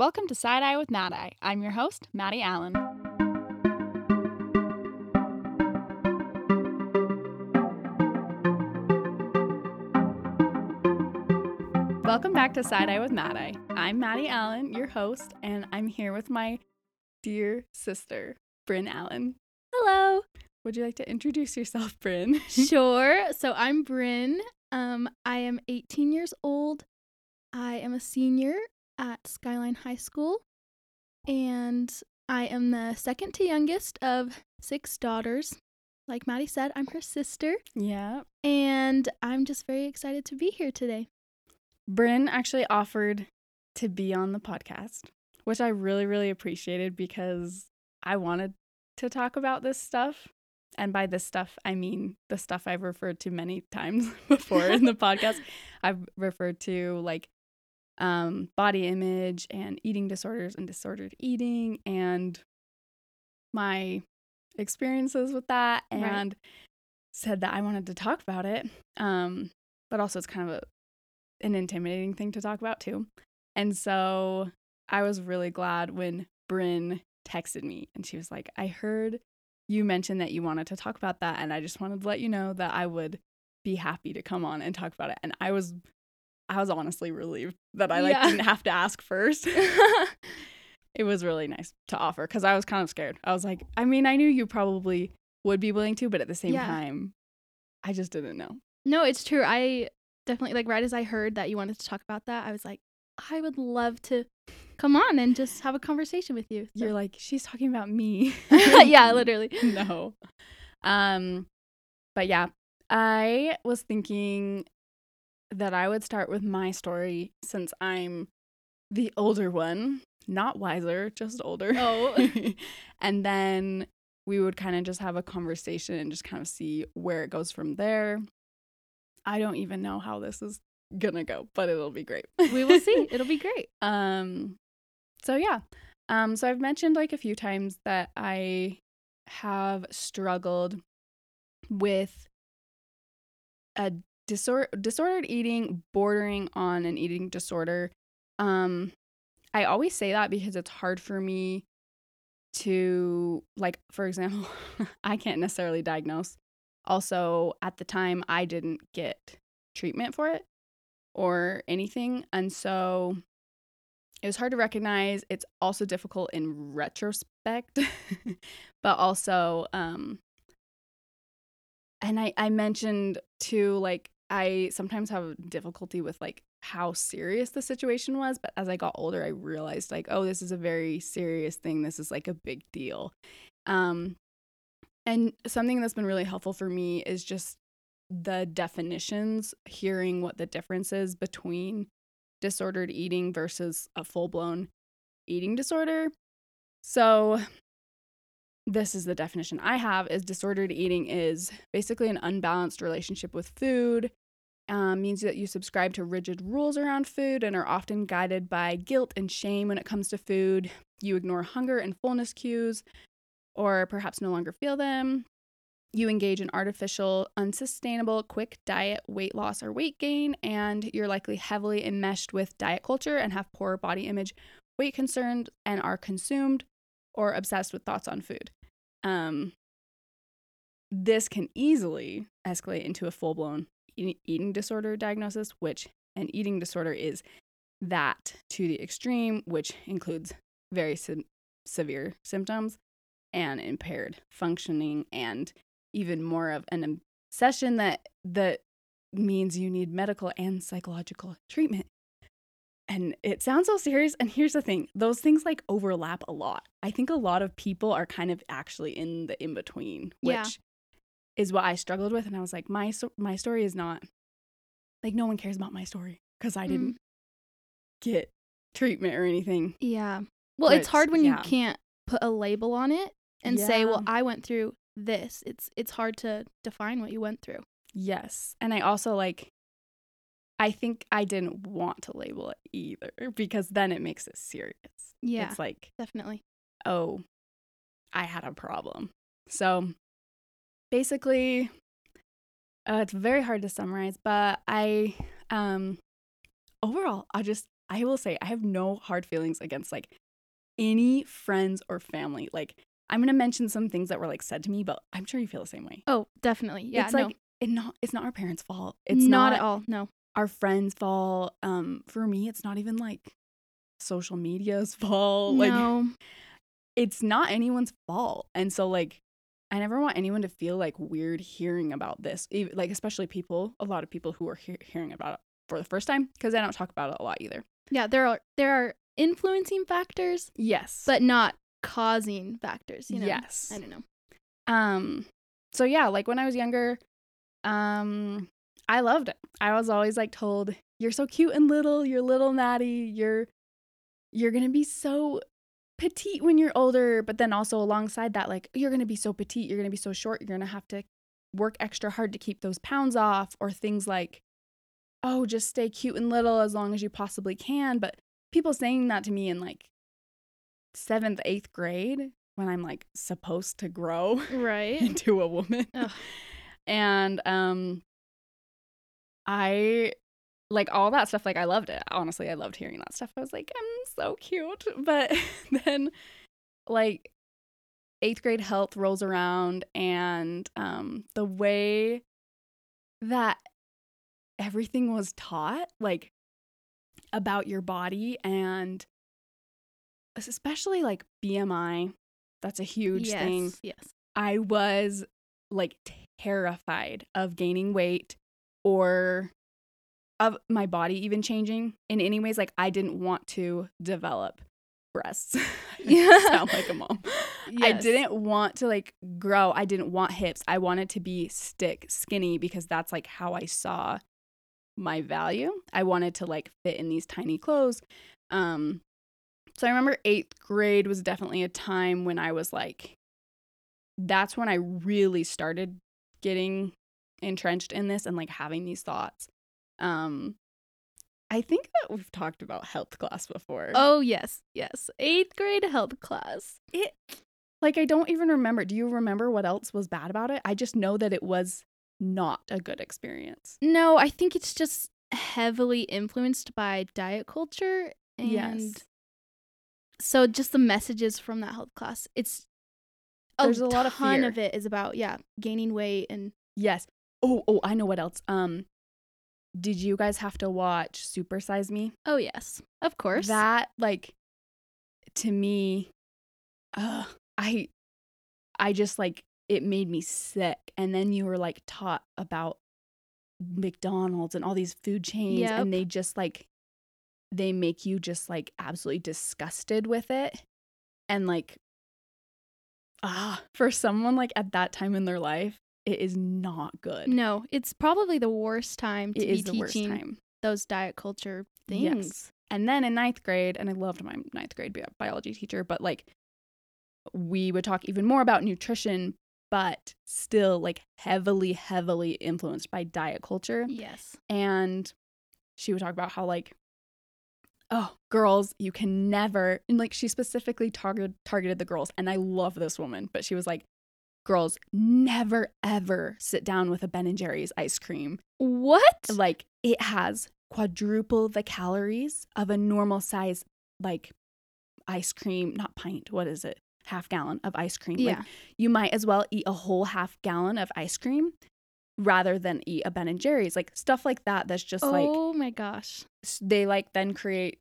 Welcome to Side Eye with Mad Eye. I'm your host, Maddie Allen. Welcome back to Side Eye with Mad Eye. I'm Maddie Allen, your host, and I'm here with my dear sister, Bryn Allen. Hello. Would you like to introduce yourself, Bryn? Sure. So I'm Bryn. Um, I am 18 years old. I am a senior at Skyline High School, and I am the second to youngest of six daughters. Like Maddie said, I'm her sister, yeah. and I'm just very excited to be here today. Bryn actually offered to be on the podcast, which I really, really appreciated because I wanted to talk about this stuff. And by this stuff, I mean the stuff I've referred to many times before in the podcast. I've referred to like um, body image and eating disorders and disordered eating and my experiences with that Right. and said that I wanted to talk about it. Um, but also, it's kind of a, an intimidating thing to talk about too. And so I was really glad when Bryn texted me and she was like, I heard you mentioned that you wanted to talk about that. And I just wanted to let you know that I would be happy to come on and talk about it. And I was, I was honestly relieved that I like Yeah. didn't have to ask first. it was really nice to offer because I was kind of scared. I was like, I mean, I knew you probably would be willing to, but at the same Yeah. time, I just didn't know. no, it's true. I definitely like right as I heard that you wanted to talk about that, I was like, I would love to come on and just have a conversation with you. So- You're like, she's talking about me. yeah, literally. no. Um, but yeah, I was thinking that I would start with my story since I'm the older one, not wiser, just older. Oh. and then we would kind of just have a conversation and just kind of see where it goes from there. I don't even know how this is gonna go, but it'll be great. we will see. It'll be great. Um, so yeah. Um, so I've mentioned like a few times that I have struggled with a disor- disordered eating bordering on an eating disorder. Um, I always say that because it's hard for me to like for example, I can't necessarily diagnose. Also, at the time I didn't get treatment for it or anything. And so it was hard to recognize. It's also difficult in retrospect, but also, um, and I, I mentioned too, like, I sometimes have difficulty with like how serious the situation was. But as I got older, I realized, like, oh, this is a very serious thing. This is like a big deal. Um, and something that's been really helpful for me is just the definitions, hearing what the difference is between disordered eating versus a full blown eating disorder. So, this is the definition I have is disordered eating is basically an unbalanced relationship with food. Um, means that you subscribe to rigid rules around food and are often guided by guilt and shame when it comes to food. You ignore hunger and fullness cues, or perhaps no longer feel them. You engage in artificial, unsustainable, quick diet, weight loss, or weight gain, and you're likely heavily enmeshed with diet culture and have poor body image, weight concerns, and are consumed or obsessed with thoughts on food. Um, this can easily escalate into a full blown eating disorder diagnosis, which an eating disorder is that to the extreme, which includes very se- severe symptoms and impaired functioning and even more of an obsession that that means you need medical and psychological treatment. And it sounds so serious. And here's the thing those things like overlap a lot. I think a lot of people are kind of actually in the in between, which Yeah. Is what I struggled with. And I was like, my, my story is not like no one cares about my story because I Mm. didn't get treatment or anything. Yeah. Well, it's hard when yeah. you can't put a label on it and say, "Well, I went through this." It's it's hard to define what you went through. Yes. And I also like, I think I didn't want to label it either because then it makes it serious. Yeah. It's like, Definitely. oh, I had a problem. So basically, uh, it's very hard to summarize, but I, um, overall, I just, I will say I have no hard feelings against like any friends or family. Like I'm gonna mention some things that were like said to me, but I'm sure you feel the same way. Oh, definitely. Yeah. it's no, like it not it's not our parents' fault. It's not, not, at all. No. our friends' fault. Um, for me, it's not even like social media's fault. Like no. it's not anyone's fault. And so like I never want anyone to feel like weird hearing about this. Like especially people, a lot of people who are he- hearing about it for the first time because I don't talk about it a lot either. Yeah, there are there are influencing factors, Yes. but not causing factors. You know. yes. I don't know. Um so yeah, like when I was younger, um I loved it. I was always like told, "You're so cute and little, you're little Maddie. You're you're going to be so petite when you're older." But then also alongside that like, "You're going to be so petite, you're going to be so short, you're going to have to work extra hard to keep those pounds off." Or things like, "Oh, just stay cute and little as long as you possibly can." But people saying that to me in like 7th, 8th grade when I'm like supposed to grow Right. into a woman. Ugh. And um I like all that stuff like I loved it. Honestly, I loved hearing that stuff. I was like, I'm so cute. But then like 8th grade health rolls around and um the way that everything was taught like about your body and especially like BMI that's a huge yes. thing. Yes. I was like terrified of gaining weight or of my body even changing in any ways. Like I didn't want to develop breasts. Yeah. I sound like a mom. I didn't want to like grow. I didn't want hips. I wanted to be stick skinny because that's like how I saw my value. I wanted to like fit in these tiny clothes. Um so I remember 8th grade was definitely a time when I was like that's when I really started getting entrenched in this and like having these thoughts. Um I think that we've talked about health class before. Oh yes, yes. Eighth grade health class. it like I don't even remember. Do you remember what else was bad about it? I just know that it was not a good experience. No, I think it's just heavily influenced by diet culture and Yes. so just the messages from that health class. It's There's a lot of ton fear. of it is about yeah, gaining weight and Yes. Oh, oh, I know what else. Um did you guys have to watch Super Size Me? oh yes, of course. That like to me uh I I just like it made me sick and then you were like taught about McDonald's and all these food chains Yep. and they just like they make you just like absolutely disgusted with it and like ah for someone like at that time in their life it is not good. no, it's probably the worst time to it be is the worst teaching those diet culture things. Yes. And then in ninth grade, and I loved my ninth grade bi- biology teacher, but like we would talk even more about nutrition, but still like heavily, heavily influenced by diet culture. Yes. And she would talk about how like, oh, girls, you can never, and like she specifically targeted targeted the girls. And I love this woman, but she was like, girls, never ever sit down with a Ben and Jerry's ice cream What? like it has quadruple the calories of a normal size like ice cream not pint what is it half gallon of ice cream yeah. like you might as well eat a whole half gallon of ice cream rather than eat a ben and jerry's like stuff like that that's just like oh my gosh. they like then create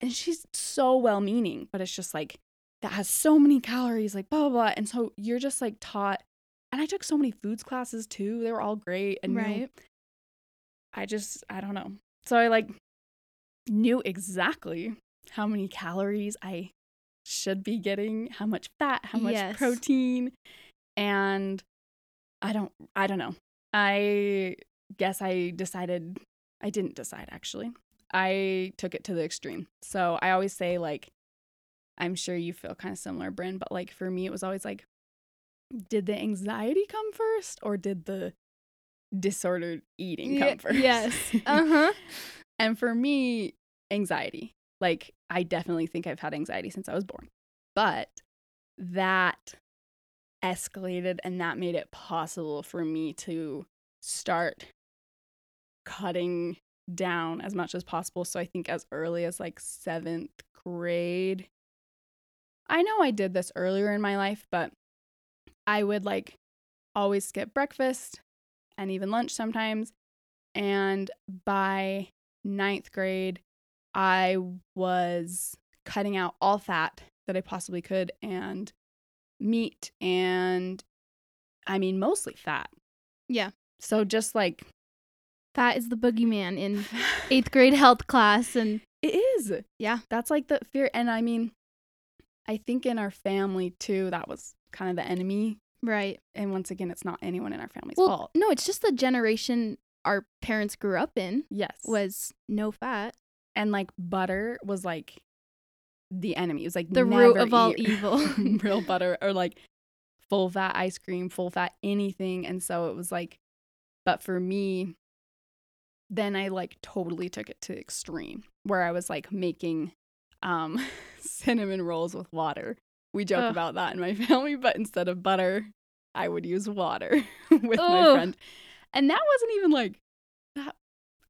and she's so well meaning but it's just like that has so many calories like blah blah blah and so you're just like taught and i took so many foods classes too they were all great and you know, right. I just I don't know. So I like knew exactly how many calories I should be getting, how much fat, how much Yes. protein, and I don't I don't know. I guess I decided I didn't decide actually. I took it to the extreme. So I always say like I'm sure you feel kind of similar, Bryn, but like for me it was always like did the anxiety come first or did the disordered eating come Ye- first? yes. Uh-huh. and for me, anxiety. Like, I definitely think I've had anxiety since I was born. But that escalated and that made it possible for me to start cutting down as much as possible. So I think as early as like seventh grade, I know I did this earlier in my life, but I would like always skip breakfast and even lunch sometimes. And by ninth grade, I was cutting out all fat that I possibly could and meat and I mean, mostly fat. Yeah. So just like Fat is the boogeyman in eighth grade health class. And it is. Yeah. That's like the fear. And I mean, I think in our family too, that was kind of the enemy. right. And once again, it's not anyone in our family's Well, fault. no, it's just the generation our parents grew up in Yes. was no fat. and like butter was like the enemy. It was like The root of all evil. real butter or like full fat ice cream, full fat anything. And so it was like, but for me, then I like totally took it to extreme where I was like making um cinnamon rolls with water. We joke Ugh. about that in my family, but instead of butter, I would use water with my friend. And that wasn't even like that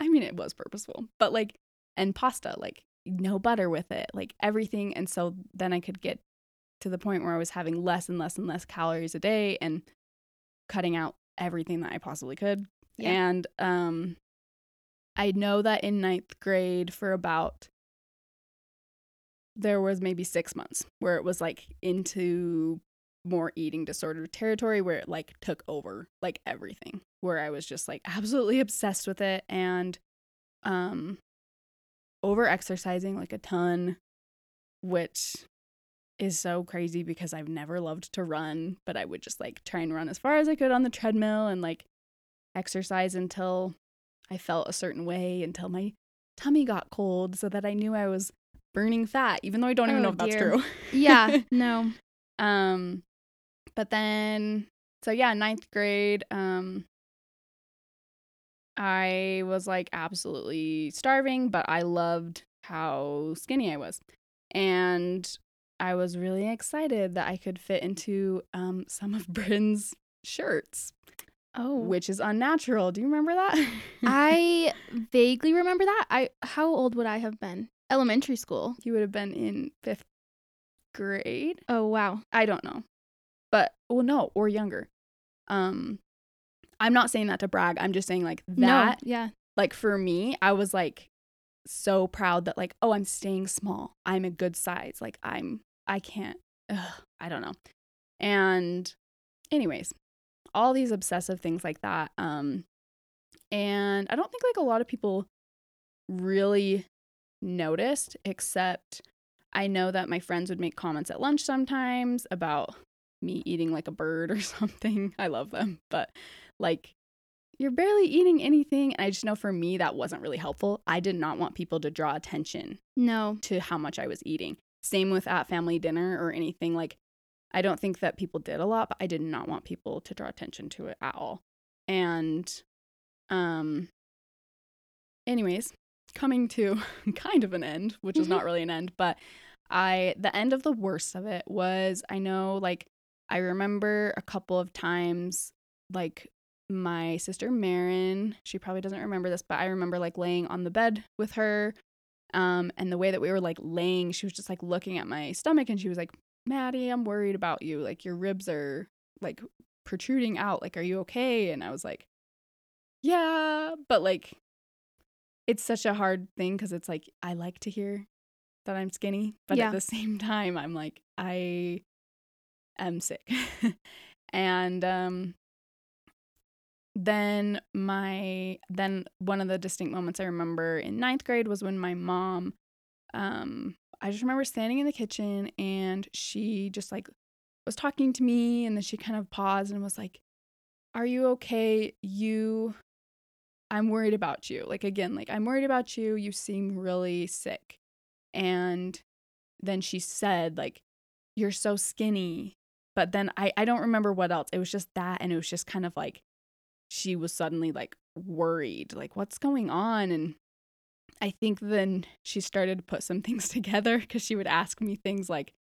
I mean it was purposeful, but like and pasta, like no butter with it, like everything. And so then I could get to the point where I was having less and less and less calories a day and cutting out everything that I possibly could. Yeah. And um I know that in ninth grade for about there was maybe six months where it was like into more eating disorder territory where it like took over like everything where i was just like absolutely obsessed with it and um over exercising like a ton which is so crazy because i've never loved to run but i would just like try and run as far as i could on the treadmill and like exercise until i felt a certain way until my tummy got cold so that i knew i was burning fat even though i don't even Oh, know if that's true Yeah. no. um, but then, so yeah, ninth grade, um, I was like absolutely starving, but I loved how skinny I was. And I was really excited that I could fit into um, some of Bryn's shirts, Oh. which is unnatural. Do you remember that? I vaguely remember that. I how old would I have been? Elementary school. you would have been in fifth grade. Oh wow. I don't know. But well no, or younger. Um I'm not saying that to brag. I'm just saying like that no. Yeah. like for me, I was like so proud that like oh, I'm staying small. I'm a good size. Like I'm I can't ugh, I don't know. And anyways, all these obsessive things like that um and I don't think like a lot of people really noticed except I know that my friends would make comments at lunch sometimes about me eating like a bird or something. I love them, but like you're barely eating anything. And I just know for me that wasn't really helpful. I did not want people to draw attention No. to how much I was eating. Same with at family dinner or anything. Like, I don't think that people did a lot, but I did not want people to draw attention to it at all. And, um, anyways, coming to kind of an end, which is not really an end, but I, the end of the worst of it was I know, like, I remember a couple of times, like, my sister Marin, she probably doesn't remember this, but I remember like laying on the bed with her um, and the way that we were like laying, she was just like looking at my stomach and she was like, Maddie, I'm worried about you. Like your ribs are like protruding out. Like, are you okay? And I was like, yeah. But like, it's such a hard thing because it's like, I like to hear that I'm skinny. But Yeah. at the same time, I'm like, I am sick. and um, then my then one of the distinct moments I remember in ninth grade was when my mom um I just remember standing in the kitchen and she just like was talking to me and then she kind of paused and was like, Are you okay? You I'm worried about you. Like again, like I'm worried about you. You seem really sick. And then she said, like, you're so skinny. But then I, I don't remember what else. It was just that and it was just kind of like she was suddenly like worried, like, what's going on? And I think then she started to put some things together because she would ask me things like,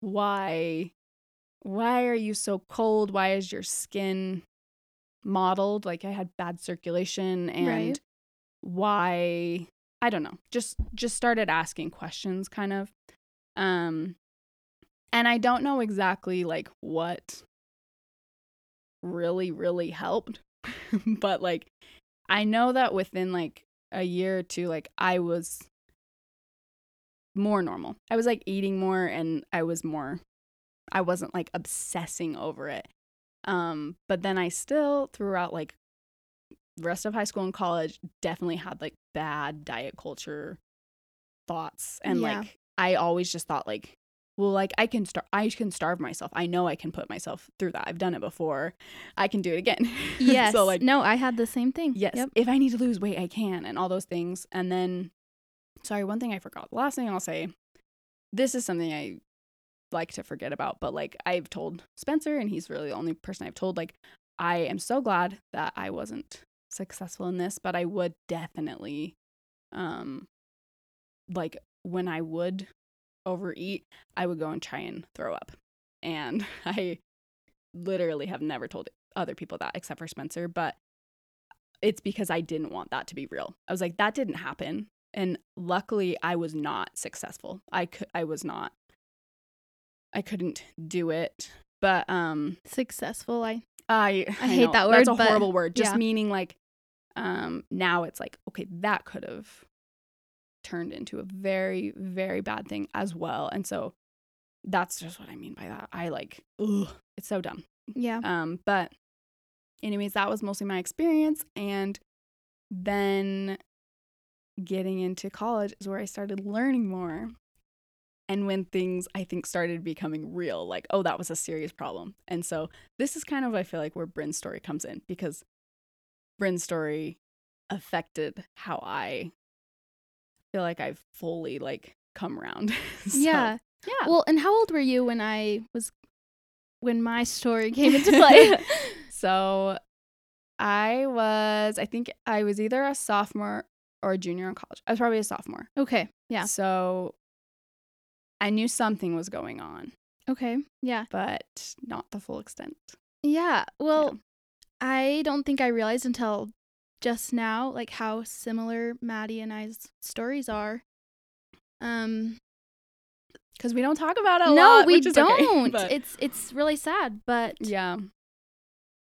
why, why are you so cold? Why is your skin mottled? Like I had bad circulation and Right. why I don't know. Just just started asking questions kind of. Um and I don't know exactly like what really really helped. but like I know that within like a year or two like I was more normal. I was like eating more and I was more I wasn't like obsessing over it. Um but then I still throughout like rest of high school and college definitely had like bad diet culture thoughts and Yeah. like I always just thought like well like I can start I can starve myself. I know I can put myself through that. I've done it before. I can do it again. Yes. so like no, I had the same thing. yes, Yep. if I need to lose weight I can and all those things. And then sorry, one thing I forgot. The last thing I'll say this is something I like to forget about, but like I've told Spencer and he's really the only person I've told like I am so glad that I wasn't successful in this, but I would definitely um like when I would overeat, I would go and try and throw up. And I literally have never told other people that except for Spencer, but it's because I didn't want that to be real. I was like that didn't happen. And luckily I was not successful. I could I was not I couldn't do it. But um Successful. I I I hate know, that That's word, a but horrible word. Just yeah. meaning like um now it's like okay, that could have turned into a very very bad thing as well. And so that's just what I mean by that. I like ugh, it's so dumb. yeah. Um but anyways, that was mostly my experience and then getting into college is where I started learning more. And when things I think started becoming real, like, oh, that was a serious problem. And so this is kind of, I feel like, where Bryn's story comes in because Bryn's story affected how I feel like I've fully like come around. So, yeah. Yeah. Well, and how old were you when I was when my story came into play? so I was, I think I was either a sophomore or a junior in college. I was probably a sophomore. okay. Yeah. So I knew something was going on, Okay. Yeah. but not the full extent. Yeah. Well, I don't think I realized until just now like how similar Maddie and I's stories are. Um Because we don't talk about it a no, lot. we which is don't. but- It's it's really sad, but yeah.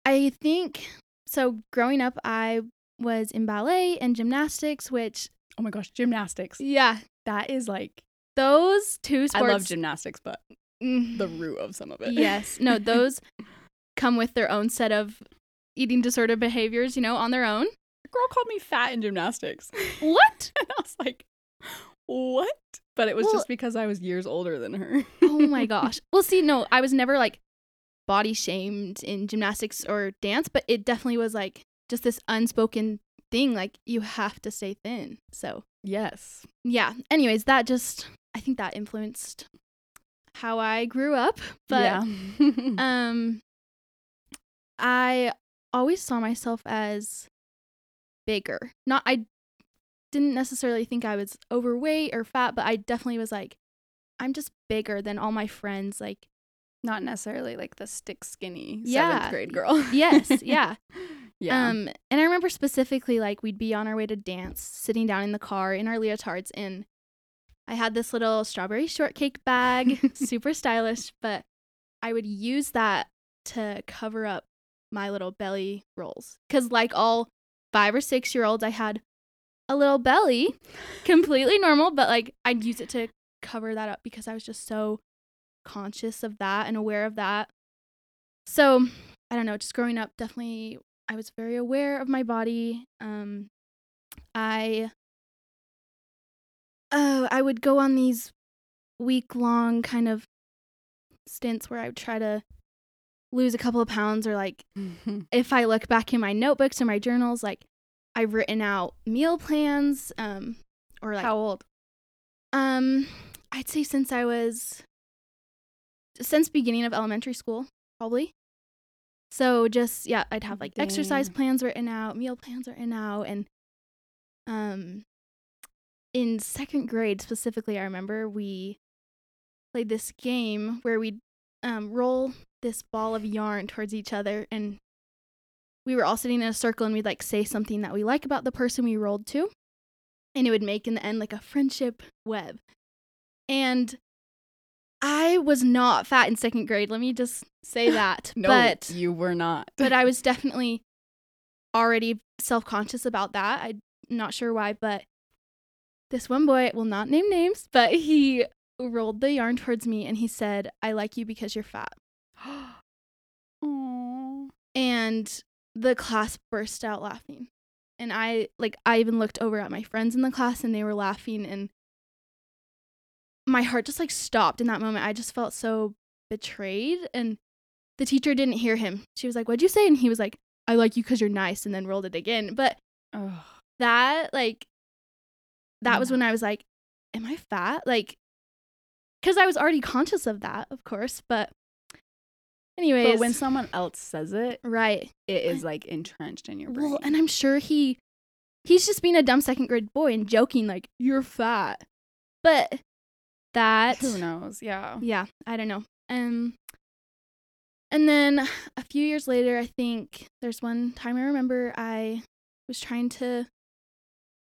I think so growing up I was in ballet and gymnastics, which Oh my gosh, gymnastics. yeah, That is like, those two sports I love gymnastics, but Mm, the root of some of it. yes. No, those come with their own set of eating disorder behaviors, you know, on their own. A girl called me fat in gymnastics. What? and I was like, what? But it was Well- just because I was years older than her. oh my gosh. Well, see, no, I was never like body shamed in gymnastics or dance, but it definitely was like just this unspoken thing like you have to stay thin. So, yes. yeah. Anyways, that just I think that influenced how I grew up, but yeah. um I always saw myself as bigger. Not I didn't necessarily think I was overweight or fat, but I definitely was like I'm just bigger than all my friends like not necessarily like the stick skinny Yeah. seventh grade girl. Yes, yeah. yeah. Um, and I remember specifically like we'd be on our way to dance, sitting down in the car in our leotards, and I had this little strawberry shortcake bag, super stylish, but I would use that to cover up my little belly rolls. Cause like all five or six year olds, I had a little belly, completely normal, but like I'd use it to cover that up because I was just so conscious of that and aware of that. So I don't know, just growing up, definitely I was very aware of my body. Um, I oh, I would go on these week long kind of stints where I would try to lose a couple of pounds or like if I look back in my notebooks or my journals, like I've written out meal plans, um, or like How old? um, I'd say since I was since beginning of elementary school, probably. So just yeah, I'd have like exercise plans written out, meal plans written out, and um, in second grade specifically, I remember we played this game where we'd um roll this ball of yarn towards each other, and we were all sitting in a circle and we'd like say something that we like about the person we rolled to. And it would make in the end like a friendship web. And I was not fat in second grade. Let me just say that. No, but you were not. but I was definitely already self conscious about that. I'm not sure why, but this one boy, will not name names, but he rolled the yarn towards me and he said, I like you because you're fat. And the class burst out laughing. And I, like, I even looked over at my friends in the class and they were laughing. And my heart just, like, stopped in that moment. I just felt so betrayed. And the teacher didn't hear him. She was like, What'd you say? And he was like, I like you because you're nice. And then rolled it again. But Ugh. that like that was when I was like, am I fat? Like cuz I was already conscious of that, of course, but anyways, But when someone else says it, right. it is like entrenched in your brain. Well, and I'm sure he he's just being a dumb second grade boy and joking like you're fat. But that Who knows? Yeah. yeah, I don't know. Um and then a few years later, I think there's one time I remember I was trying to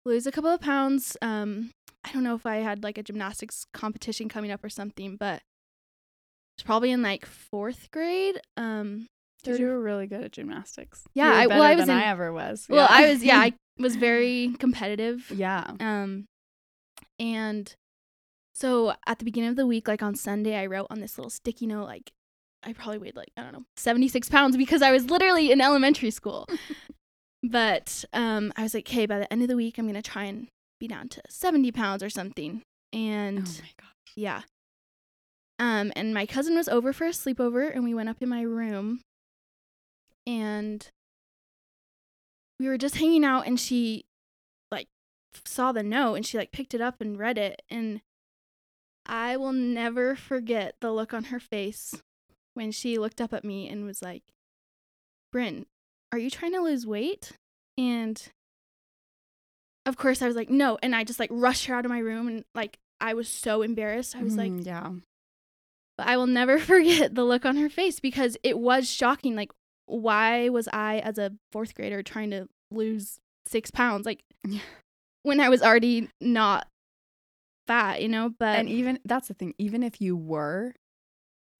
lose a couple of pounds. Um I don't know if I had like a gymnastics competition coming up or something, but it's probably in like 4th grade. Um third you were really good at gymnastics. Yeah, I- well, better I was than in- I ever was. well, I was yeah, I was very competitive. yeah. Um, and so at the beginning of the week, like on Sunday, I wrote on this little sticky note, like I probably weighed like I don't know, seventy six pounds because I was literally in elementary school. but um, I was like, hey, by the end of the week, I'm gonna try and be down to seventy pounds or something. And oh yeah. Um, and my cousin was over for a sleepover, and we went up in my room, and we were just hanging out, and she, like, saw the note, and she like picked it up and read it, and I will never forget the look on her face when she looked up at me and was like, "Bryn, are you trying to lose weight?" And of course, I was like, "No," and I just like rushed her out of my room, and like I was so embarrassed. I was like, Mm, yeah. but I will never forget the look on her face because it was shocking. Like, why was I, as a fourth grader, trying to lose six pounds? Like, when I was already not fat, you know? But and even that's the thing. Even if you were,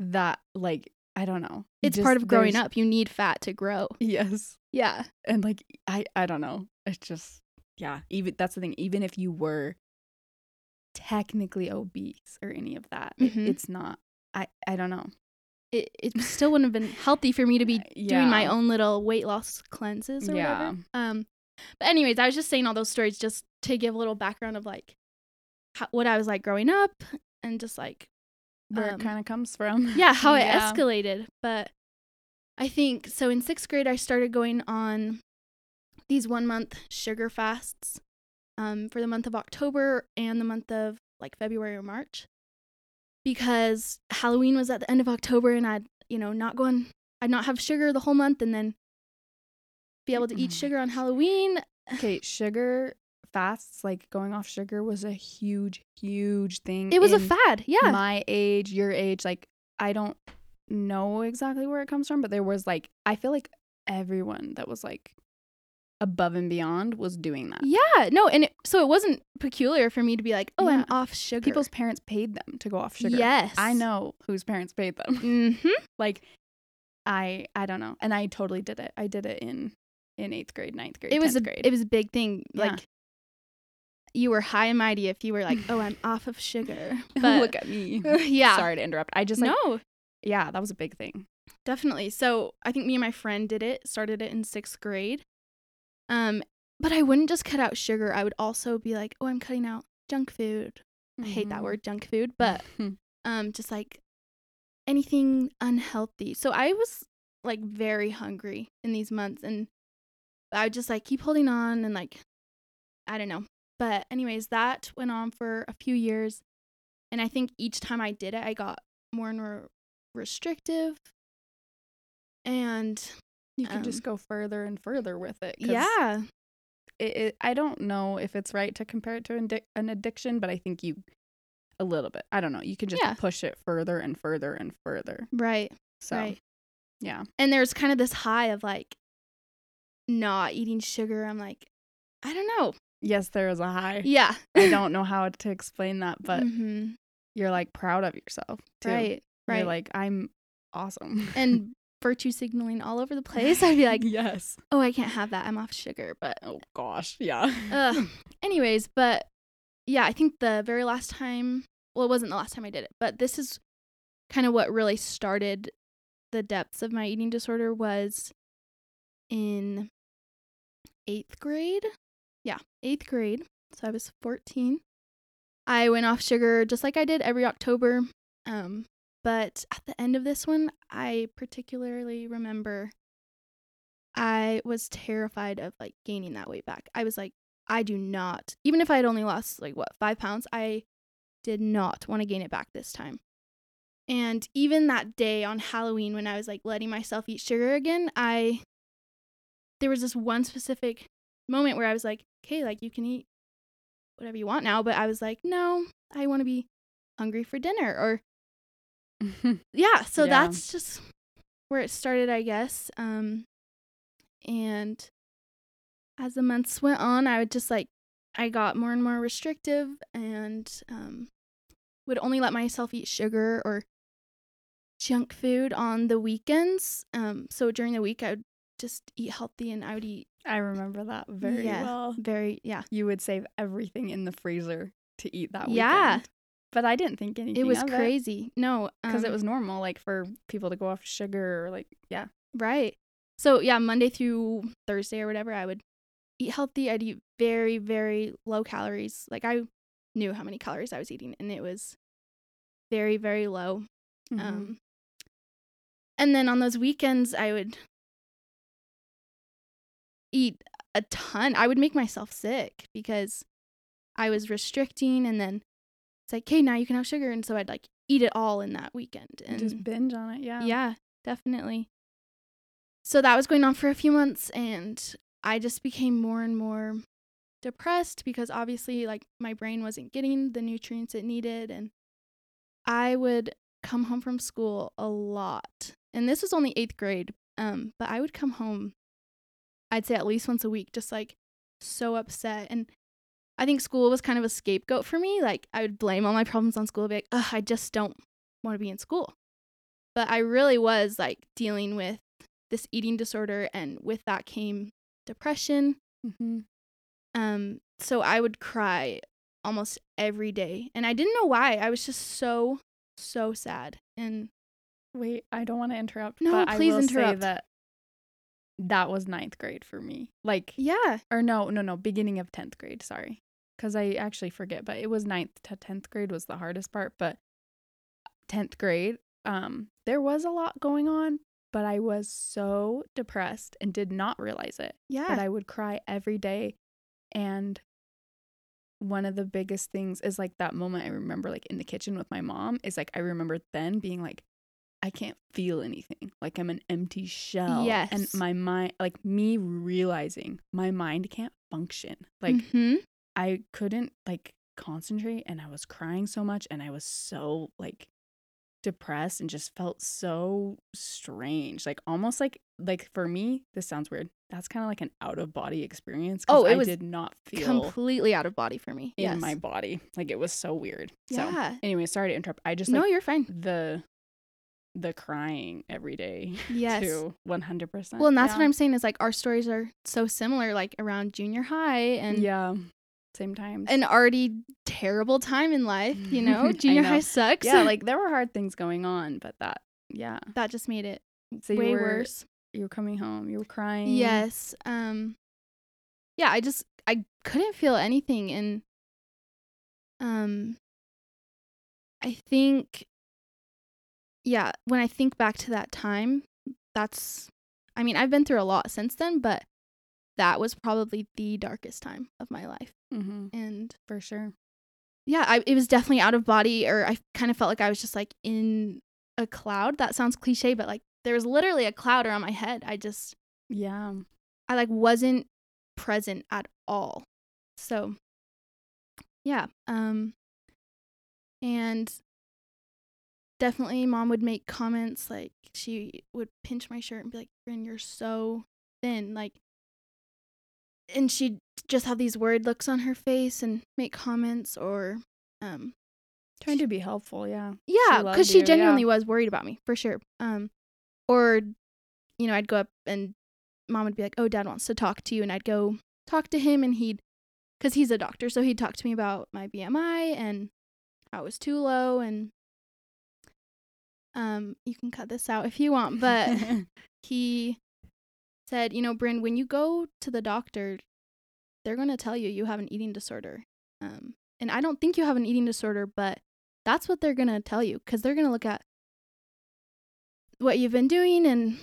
that like I don't know. it's just- part of growing up. You need fat to grow. Yes. Yeah. and like i i don't know it's just yeah even that's the thing even if you were technically obese or any of that it- Mhm. it's not i i don't know It, it still wouldn't have been healthy for me to be doing my own little weight loss cleanses or Yeah. whatever. Um, but anyways, I was just saying all those stories just to give a little background of like how, what I was like growing up and just like where Um, it kind of comes from. yeah how it Yeah. escalated but i think so in sixth grade i started going on these one month sugar fasts um, for the month of october and the month of like february or march because halloween was at the end of october and i'd you know not go on i'd not have sugar the whole month and then be able to eat my sugar on halloween. Okay sugar fasts like going off sugar was a huge huge thing it was a fad yeah my age your age like i don't know exactly where it comes from but there was like i feel like everyone that was like above and beyond was doing that yeah no and it, so it wasn't peculiar for me to be like oh i'm off sugar people's parents paid them to go off sugar yes I know whose parents paid them. mm-hmm like I I don't know. And I totally did it. I did it in in 8th grade, ninth grade, it was 10th a grade. it was a big thing. Yeah. Like you were high and mighty if you were like, "Oh, I'm off of sugar." But look at me. yeah, Sorry to interrupt. I just like no, yeah, that was a big thing. definitely. So I think me and my friend did it. Started it in sixth grade. Um, but I wouldn't just cut out sugar. I would also be like, "Oh, I'm cutting out junk food." I hate that Mhm. word, junk food, but um, just like anything unhealthy. So I was like very hungry in these months, and I would just like keep holding on and like I don't know. But anyways, that went on for a few years, and I think each time I did it, I got more and more restrictive. And you can um, just go further and further with it. yeah, It, it, I don't know if it's right to compare it to an, addic- an addiction, but I think you a little bit. I don't know. You can just Yeah. push it further and further and further. right, So right. yeah. And there's kind of this high of like not eating sugar, I'm like, I don't know. Yes, there is a high. Yeah. I don't know how to explain that, but Mhm. you're like proud of yourself. Too. right, right. You're like, I'm awesome. and virtue signaling all over the place. I'd be like, yes. oh, I can't have that. I'm off sugar. But Oh gosh. Yeah. Ugh. anyways, but yeah, I think the very last time, well, it wasn't the last time I did it, but this is kind of what really started the depths of my eating disorder was in eighth grade. Yeah, eighth grade. So I was 14. I went off sugar just like I did every October. Um, but at the end of this one, I particularly remember I was terrified of like gaining that weight back. I was like, I do not, even if I had only lost like what, five pounds, I did not want to gain it back this time. And even that day on Halloween when I was like letting myself eat sugar again, I, there was this one specific moment where I was like, okay, like you can eat whatever you want now. But I was like, no, I want to be hungry for dinner or yeah so Yeah. that's just where it started i guess um and as the months went on i would just like i got more and more restrictive and um would only let myself eat sugar or junk food on the weekends um so during the week i would just eat healthy and i would eat I remember that very Yeah. well. very yeah You would save everything in the freezer to eat that weekend. Yeah. But I didn't think anything it was crazy no because it um, was normal like for people to go off sugar or like yeah. Right. So yeah, Monday through Thursday or whatever, I would eat healthy. I'd eat very, very low calories. Like I knew how many calories I was eating, and it was very, very low. Mhm. Um, and then on those weekends, I would eat a ton. I would make myself sick because I was restricting, and then it's like, okay, now you can have sugar, and so I'd like eat it all in that weekend, and just binge on it, yeah. yeah, definitely. So that was going on for a few months and I just became more and more depressed because obviously like my brain wasn't getting the nutrients it needed and I would come home from school a lot. And this was only 8th grade. Um but I would come home I'd say at least once a week just like so upset and I think school was kind of a scapegoat for me. Like I would blame all my problems on school, be like, Ugh, I just don't want to be in school but I really was like dealing with this eating disorder and with that came depression. hmm Um so I would cry almost every day and I didn't know why. I was just so so sad. And Wait, I don't want to interrupt. No, but please interrupt. Say that that was ninth grade for me. Like, yeah, or no, no, no, beginning of tenth grade. Sorry, because I actually forget. But it was ninth to tenth grade was the hardest part. But tenth grade, um, there was a lot going on. But I was so depressed and did not realize it. yeah. But I would cry every day, and one of the biggest things is like that moment I remember like in the kitchen with my mom is like I remember then being like I can't feel anything. Like I'm an empty shell. Yes. And my mind like me realizing my mind can't function. Like Mhm. I couldn't like concentrate and I was crying so much and I was so like depressed and just felt so strange. Like almost like like for me, this sounds weird. That's kind of like an out of body experience. Oh, it I was did not feel completely out of body for me. in yes. my body. Like it was so weird. So Yeah. anyway, sorry to interrupt. I just no, you're fine. the the crying every day Yes. too. One hundred percent. Well, and that's what I'm saying is like our stories are so similar, like around junior high and yeah. Same time. an already terrible time in life, you know? Junior know. high sucks. yeah, like there were hard things going on, but that yeah. that just made it So you way were worse. you were coming home, you were crying. Yes. Um yeah, I just I couldn't feel anything and um I think yeah, when I think back to that time, that's I mean, I've been through a lot since then, but that was probably the darkest time of my life. Mm-hmm. And For sure. yeah, I, it was definitely out of body, or I kind of felt like I was just like in a cloud. That sounds cliche, but like there was literally a cloud around my head. I just, Yeah. I like wasn't present at all. So, yeah. Um, and definitely mom would make comments like she would pinch my shirt and be like, Bryn, you're so thin. Like, and she'd just have these worried looks on her face and make comments or um Trying to be helpful, yeah. yeah because she you, yeah. genuinely was worried about me for sure um or you know i'd go up and mom would be like oh dad wants to talk to you and i'd go talk to him and he'd because he's a doctor so he'd talk to me about my bmi and how it was too low and um you can cut this out if you want but he said you know bryn when you go to the doctor they're going to tell you you have an eating disorder um and i don't think you have an eating disorder but that's what they're going to tell you because they're going to look at what you've been doing and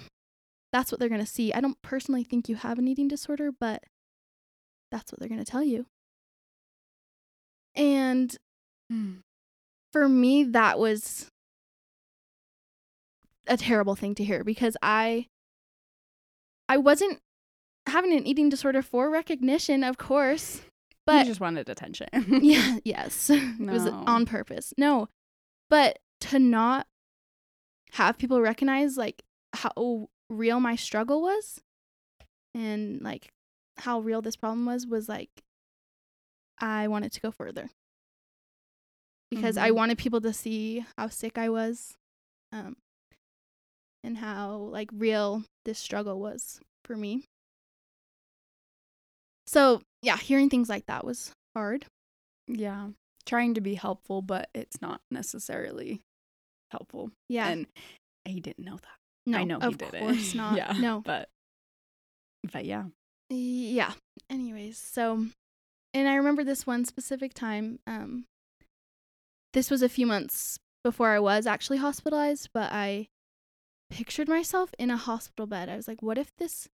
that's what they're going to see. I don't personally think you have an eating disorder, but that's what they're going to tell you. And Mm. for me, that was a terrible thing to hear because I I wasn't having an eating disorder for recognition, of course, you but just wanted attention. yeah, yes. it was No. on purpose. No. But to not have people recognize like how real my struggle was and like how real this problem was was like I wanted to go further. Because I Mhm. wanted people to see how sick I was um and how like real this struggle was for me. So, yeah, hearing things like that was hard. yeah. Trying to be helpful, but it's not necessarily helpful. Yeah. And he didn't know that. no, I know he did course it. not. yeah. No. But but yeah. Yeah. Anyways, so and I remember this one specific time. Um this was a few months before I was actually hospitalized, but I pictured myself in a hospital bed. I was like, what if this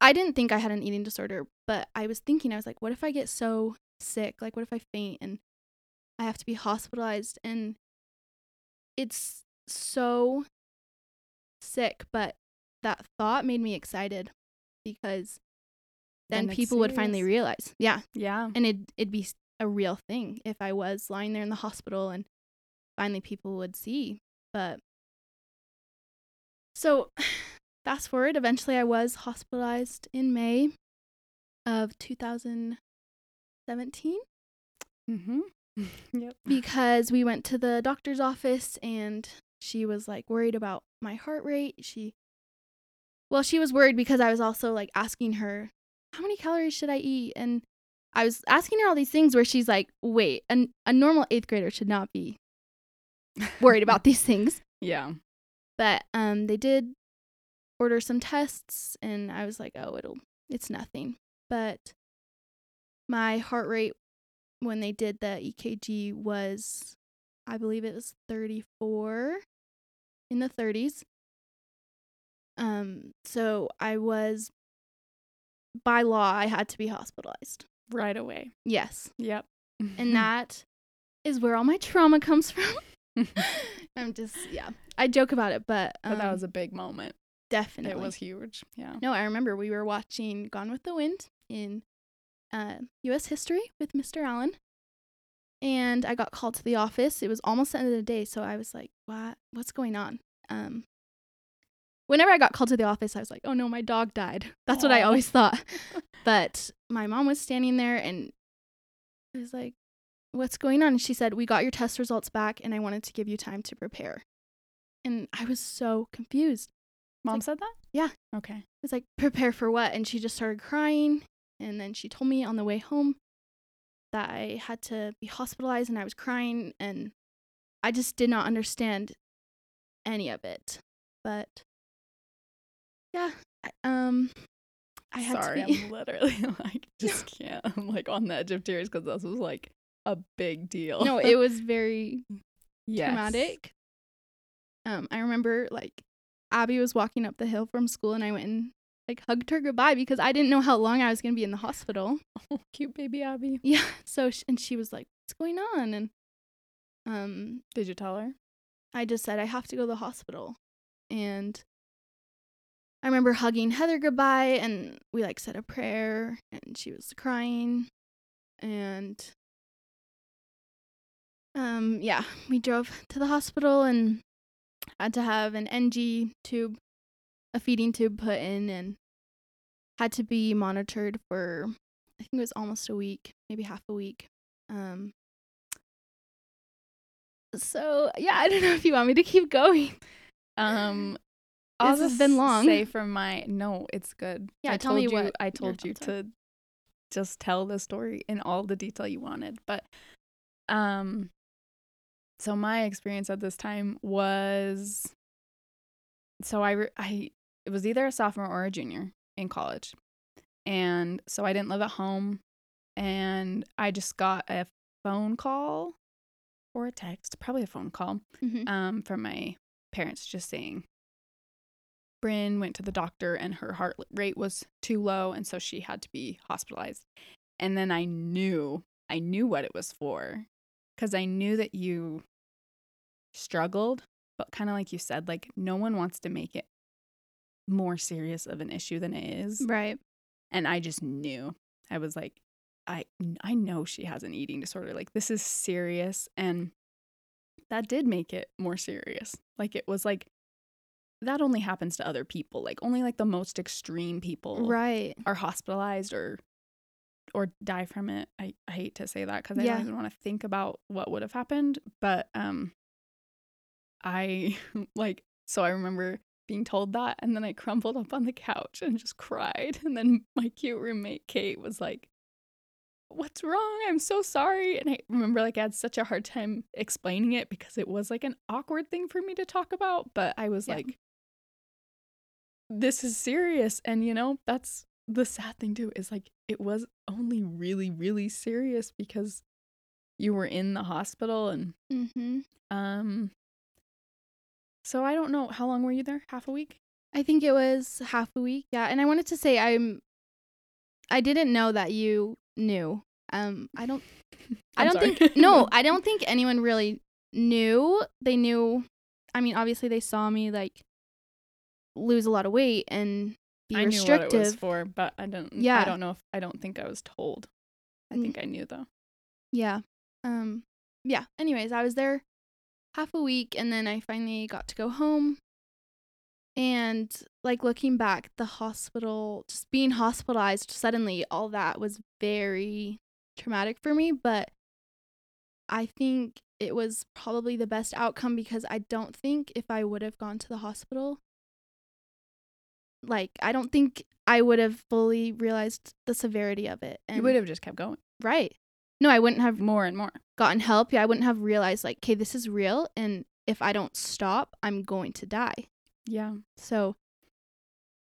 I- didn't think I had an eating disorder, but I was thinking I was like, what if I get so sick? Like what if I faint and I have to be hospitalized and it's so sick, but that thought made me excited because then, people would finally realize. Yeah. Yeah. And it it'd be a real thing if I was lying there in the hospital and finally people would see. But so fast forward, eventually I was hospitalized in May of 2017 Mm-hmm. yep. because we went to the doctor's office and she was like worried about my heart rate. She well, she was worried because I was also like asking her, "How many calories should I eat?" and I was asking her all these things where she's like, "Wait, an, a normal 8th grader should not be worried about these things." Yeah. But um they did order some tests and I was like, "Oh, it'll it's nothing." But my heart rate when they did the EKG was I believe it was 34 in the 30s. Um so I was by law I had to be hospitalized. Right away. Yes. Yep. And that is where all my trauma comes from. I'm just yeah. I joke about it, but, um, but that was a big moment. definitely It was huge. Yeah. No, I remember we were watching Gone with the Wind in uh, U.S. history with Mr. Allen, and I got called to the office. It was almost the end of the day, so I was like, "What? What's going on?" Um, whenever I got called to the office, I was like, "Oh no, my dog died." That's what I always thought. but my mom was standing there, and I was like, "What's going on?" And she said, "We got your test results back, and I wanted to give you time to prepare." And I was so confused. Mom like- said that? Yeah. Okay. I was like, prepare for what? And she just started crying. And then she told me on the way home that I had to be hospitalized and I was crying. And I just did not understand any of it. But yeah, I, um, I had Sorry, to be. I'm literally like just can't. I'm like on the edge of tears because this was like a big deal. no, it was very yes. traumatic. Um, I remember like Abby was walking up the hill from school and I went and like hugged her goodbye because I didn't know how long I was going to be in the hospital. Oh, cute baby Abby. Yeah. So sh- and she was like, "What's going on?" And um, Did you tell her? I just said I have to go to the hospital, and I remember hugging Heather goodbye, and we like said a prayer, and she was crying, and um, yeah, we drove to the hospital and had to have an NG tube, a feeding tube put in, and had to be monitored for I think it was almost a week, maybe half a week. Um so yeah, I don't know if you want me to keep going. Um I'll This has been long. say from my no, it's good. Yeah, I tell told me you what I told you to just tell the story in all the detail you wanted. But um so my experience at this time was so I re- I it was either a sophomore or a junior in college. And so I didn't live at home and I just got a phone call or a text, probably a phone call Mhm. um, from my parents just saying Bryn went to the doctor and her heart rate was too low and so she had to be hospitalized. And then I knew, I knew what it was for cuz I knew that you struggled, but kind of like you said like no one wants to make it more serious of an issue than it is. Right. And I just knew. I was like I I know she has an eating disorder. Like this is serious and that did make it more serious. Like it was like that only happens to other people. Like only like the most extreme people Right. are hospitalized or or die from it. I, I hate to say that because I Yeah. don't even want to think about what would have happened. But um I like so I remember being told that and then I crumpled up on the couch and just cried. And then my cute roommate Kate was like, What's wrong? I'm so sorry. And I remember like I had such a hard time explaining it because it was like an awkward thing for me to talk about. But I was Yeah. like, this is serious. And you know, that's the sad thing too, is like it was only really, really serious because you were in the hospital and Mhm. um so I don't know how long were you there? Half a week? I think it was half a week. Yeah, and I wanted to say I'm I didn't know that you knew. Um I don't I don't sorry. think no, I don't think anyone really knew. They knew I mean, obviously they saw me like lose a lot of weight and be I knew restrictive. what it was for, but I don't Yeah. I don't know if I don't think I was told. I Mm. think I knew though. Yeah. Um yeah, anyways, I was there half a week and then I finally got to go home. And like looking back, the hospital just being hospitalized suddenly, all that was very traumatic for me, but I think it was probably the best outcome because I don't think if I would have gone to the hospital like I don't think I would have fully realized the severity of it. And you would have just kept going. right. No, I wouldn't have More and more. gotten help, yeah, I wouldn't have realized like, okay, this is real, and if I don't stop, I'm going to die. Yeah. So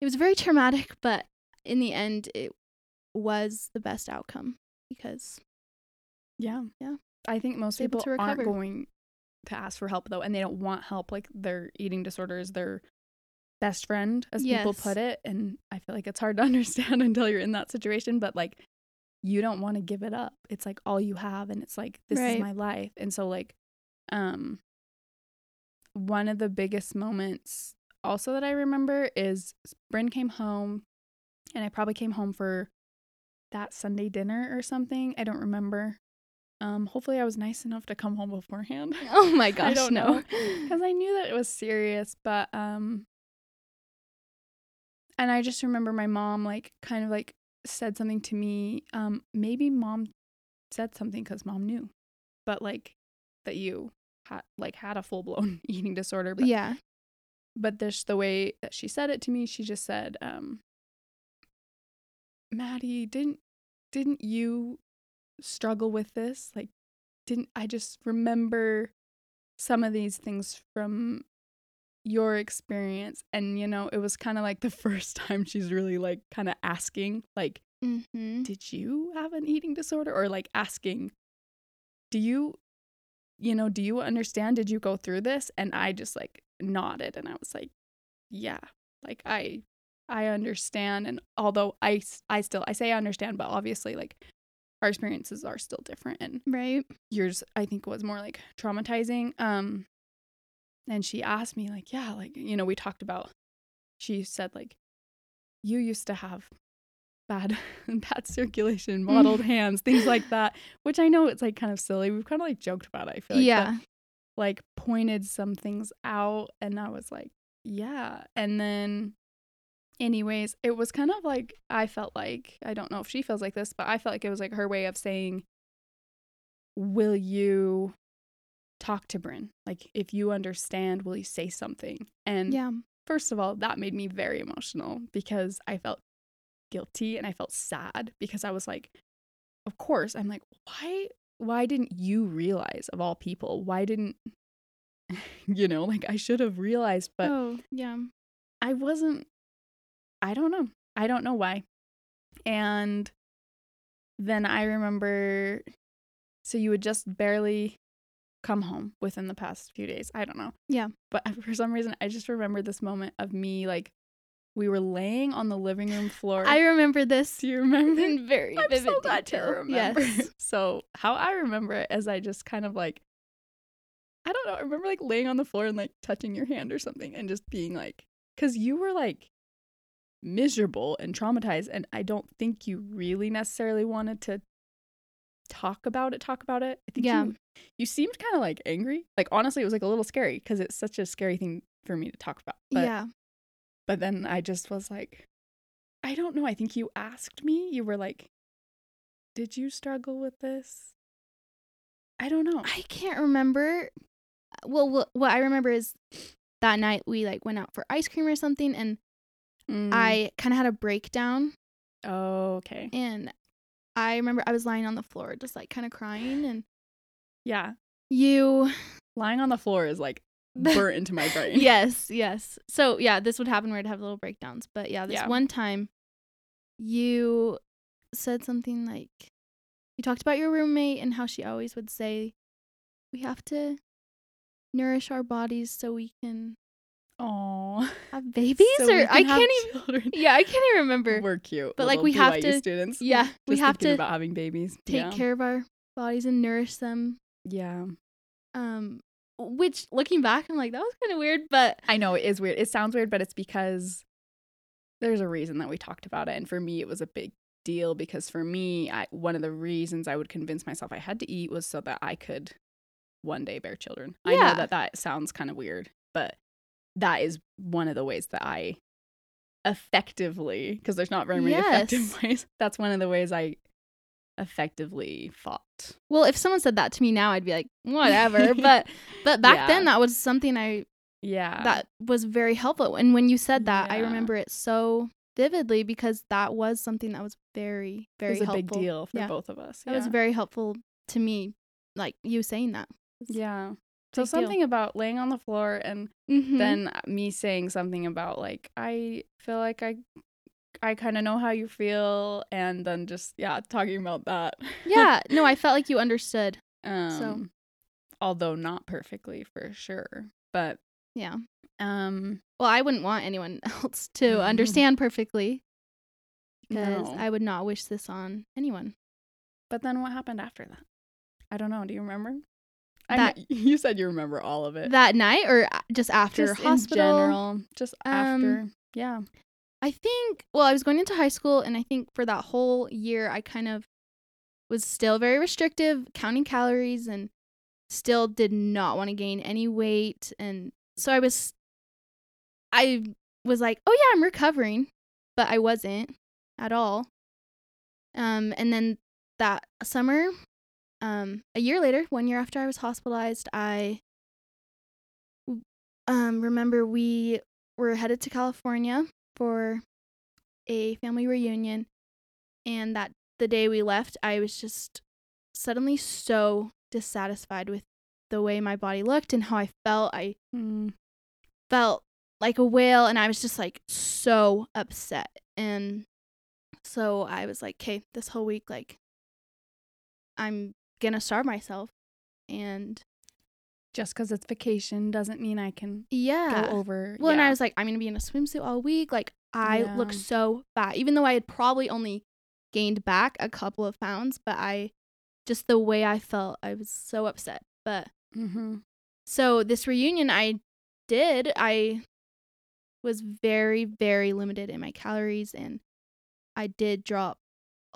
it was very traumatic, but in the end, it was the best outcome because Yeah. Yeah. I think most people aren't going to ask for help though, and they don't want help. Like their eating disorder is their best friend, as people put it. And I feel like it's hard to understand until you're in that situation. But like you don't want to give it up. It's like all you have and it's like this Right. is my life. And so like um one of the biggest moments also that I remember is Bryn came home and I probably came home for that Sunday dinner or something. I don't remember. Um hopefully I was nice enough to come home beforehand. oh my gosh, I don't no. know because I knew that it was serious, but um and I just remember my mom like kind of like said something to me. Um maybe mom said something cuz mom knew. But like that you had like had a full-blown eating disorder, but yeah, but there's the way that she said it to me, she just said um Maddie, didn't didn't you struggle with this? Like didn't I just remember some of these things from your experience and you know, it was kind of like the first time she's really like kind of asking like mm-hmm. did you have an eating disorder? or like asking do you you know do you understand? Did you go through this? and i just like nodded and i was like yeah like i i understand and although i i still i say i understand but obviously like our experiences are still different and right, yours i think was more like traumatizing um and she asked me like yeah like you know we talked about she said like you used to have bad bad circulation mottled mm. hands things like that which i know it's like kind of silly. We've kind of like joked about it i feel like but, yeah, like pointed some things out and i was like yeah. And then anyways, it was kind of like I felt like I don't know if she feels like this, but I felt like it was like her way of saying, "Will you talk to Bryn? Like, if you understand, will you say something?" And Yeah. first of all, that made me very emotional because I felt guilty and I felt sad because I was like, of course, I'm like, why why didn't you realize of all people? Why didn't you know, like I should have realized, but oh, yeah. I wasn't I don't know. I don't know why. And then I remember so you would just barely come home within the past few days. I don't know. Yeah. But for some reason I just remember this moment of me like we were laying on the living room floor. I remember this Do you remember? in very I'm vivid so glad to detail. remember. Yes. So how I remember it is I just kind of like I don't know, I remember like laying on the floor and like touching your hand or something and just being like cuz you were like miserable and traumatized and I don't think you really necessarily wanted to talk about it talk about it. I think Yeah. you you seemed kind of like angry. Like honestly it was like a little scary cuz it's such a scary thing for me to talk about. But yeah. but then I just was like, I don't know. I think you asked me. You were like, Did you struggle with this? I don't know. I can't remember. Well, what, what I remember is that night we like went out for ice cream or something, and Mm. I kind of had a breakdown, Oh, okay. and I remember I was lying on the floor, just like kind of crying, and Yeah. you. Lying on the floor is like burnt into my brain. yes, yes. So yeah, this would happen where I'd have little breakdowns, but yeah, this Yeah. one time, you said something like, you talked about your roommate and how she always would say, we have to nourish our bodies so we can Oh. have babies or I can't even even. Yeah, I can't even remember. We're cute. But, like, we have to- students. Yeah, we have to about having babies. take yeah. care of our bodies and nourish them. Yeah. Um which looking back I'm like that was kind of weird, but I know it is weird. It sounds weird, but it's because there's a reason that we talked about it. And for me, it was a big deal because for me, I, one of the reasons I would convince myself I had to eat was so that I could one day bear children. I know that that sounds kind of weird, but that is one of the ways that I effectively, because there's not very many effective ways, that's one of the ways I effectively fought. well, if someone said that to me now I'd be like whatever, but but back Yeah. then that was something I Yeah. that was very helpful. And when you said that, I remember it so vividly because that was something that was very very was a helpful. big deal for Yeah. both of us. That was very helpful to me like you saying that. Yeah. So Big deal. something about laying on the floor and Mhm. then me saying something about like I feel like I I kind of know how you feel and then just yeah, talking about that. yeah, no, I felt like you understood. um so although not perfectly for sure. But Yeah. um Well, I wouldn't want anyone else to understand perfectly because No. I would not wish this on anyone. but then what happened after that? I don't know. Do you remember? That- you said you remember all of it. That night or just after just hospital? in general, just Um, after. Yeah. I think, well, I was going into high school and I think for that whole year, I kind of was still very restrictive, counting calories, and still did not want to gain any weight. And so I was, I was like, oh yeah, I'm recovering, but I wasn't at all. Um, and then that summer, um, a year later, one year after I was hospitalized, I um remember we were headed to California for a family reunion and that the day we left I was just suddenly so dissatisfied with the way my body looked and how I felt. I Mm. felt like a whale and I was just like so upset. And so I was like, okay, this whole week, like, I'm gonna starve myself. And Just because it's vacation doesn't mean I can yeah. go over. Well, and I was like, I'm gonna be in a swimsuit all week. Like, I look so fat, even though I had probably only gained back a couple of pounds, but I just the way I felt, I was so upset. But Mm-hmm. so this reunion I did, I was very, very limited in my calories and I did drop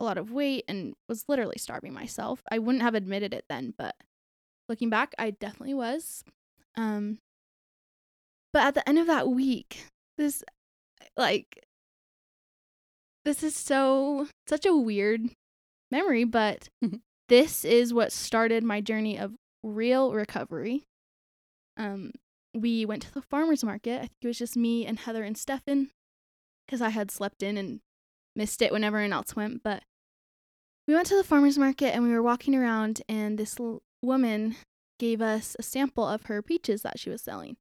a lot of weight and was literally starving myself. I wouldn't have admitted it then, but looking back, I definitely was. Um but at the end of that week, this like this is so such a weird memory, but Mhm. this is what started my journey of real recovery. Um, we went to the farmers market. I think it was just me and Heather and Stefan, because I had slept in and missed it when everyone else went. But we went to the farmers market and we were walking around, and this l- woman gave us a sample of her peaches that she was selling.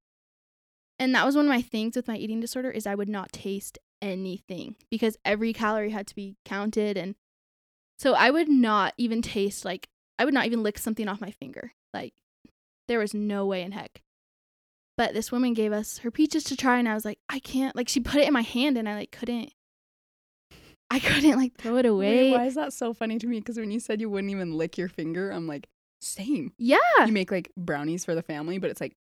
And that was one of my things with my eating disorder is I would not taste anything because every calorie had to be counted and so I would not even taste like I would not even lick something off my finger. Like there was no way in heck. But this woman gave us her peaches to try and I was like, I can't like she put it in my hand and I like couldn't I couldn't like throw it away. Wait, why is that so funny to me? Because when you said you wouldn't even lick your finger, I'm like, same. yeah. You make like brownies for the family, but it's like,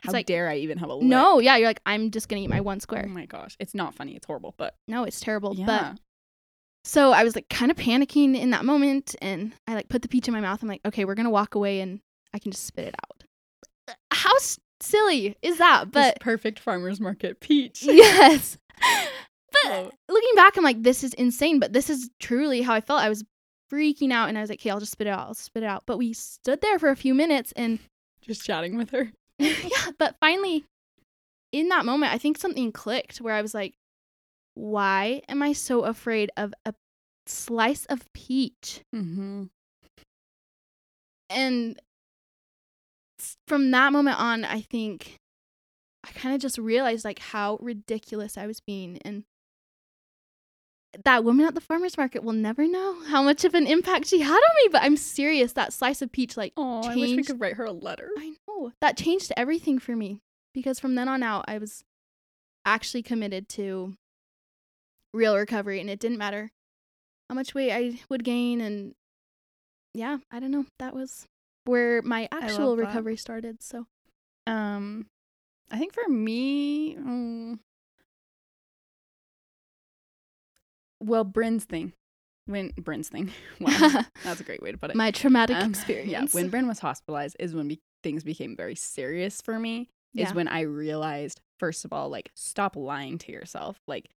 how like, dare I even have a lick? No, yeah, you're like, I'm just gonna eat my one square. Oh my gosh, it's not funny. It's horrible, but No, it's terrible. yeah. But So I was like kind of panicking in that moment and I like put the peach in my mouth. I'm like, okay, we're going to walk away and I can just spit it out. How s- silly is that? This But perfect farmer's market peach. yes. Looking back, I'm like, this is insane. But this is truly how I felt. I was freaking out and I was like, okay, I'll just spit it out. I'll spit it out. But we stood there for a few minutes and Just chatting with her. yeah, but finally, in that moment, I think something clicked where I was like, why am I so afraid of a slice of peach? Mm-hmm. And from that moment on, I think I kind of just realized like how ridiculous I was being. And that woman at the farmer's market will never know how much of an impact she had on me. But I'm serious, that slice of peach, like, Oh, I wish we could write her a letter. I know that changed everything for me because from then on out, I was actually committed to real recovery, and it didn't matter how much weight I would gain. And yeah, I don't know. That was where my actual recovery started. So Um, I think for me, mm, well, Bryn's thing, when Bryn's thing, wow, that's a great way to put it. my traumatic Um, experience. Yeah, when Bryn was hospitalized is when be- things became very serious for me. Is Yeah. when I realized, first of all, like stop lying to yourself. Like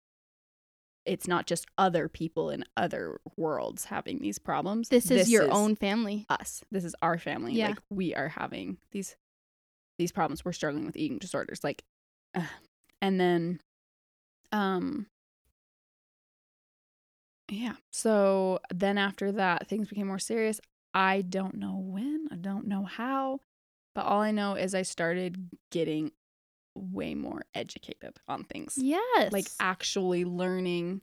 it's not just other people in other worlds having these problems. this is your own family. us. This is our family. Yeah. Like we are having these these problems. We're struggling with eating disorders. Like, and then, um, yeah. So then after that, things became more serious. I don't know when. I don't know how, but all I know is I started getting way more educated on things Yes. like actually learning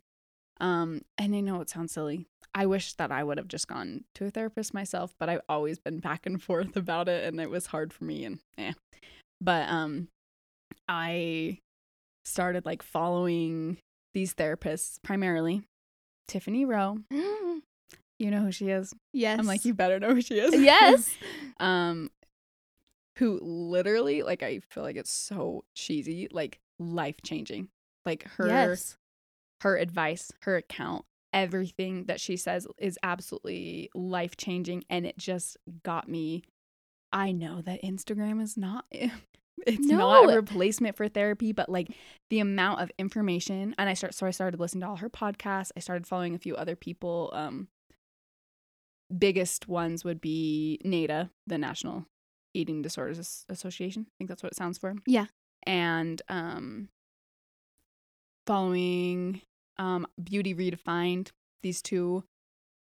um and i know it sounds silly i wish that i would have just gone to a therapist myself but i've always been back and forth about it and it was hard for me and eh. but um i started like following these therapists primarily tiffany rowe you know who she is yes. i'm like you better know who she is Yes. um who literally like i feel like it's so cheesy like life changing like her Yes. her advice, her account, everything that she says is absolutely life changing. And it just got me. I know that Instagram is not. It's not a replacement for therapy, but like the amount of information, and I start so I started listening to all her podcasts. I started following a few other people. Um, biggest ones would be NEDA, the National Eating Disorders Association. I think that's what it sounds for. Yeah. And um, following um, Beauty Redefined, these two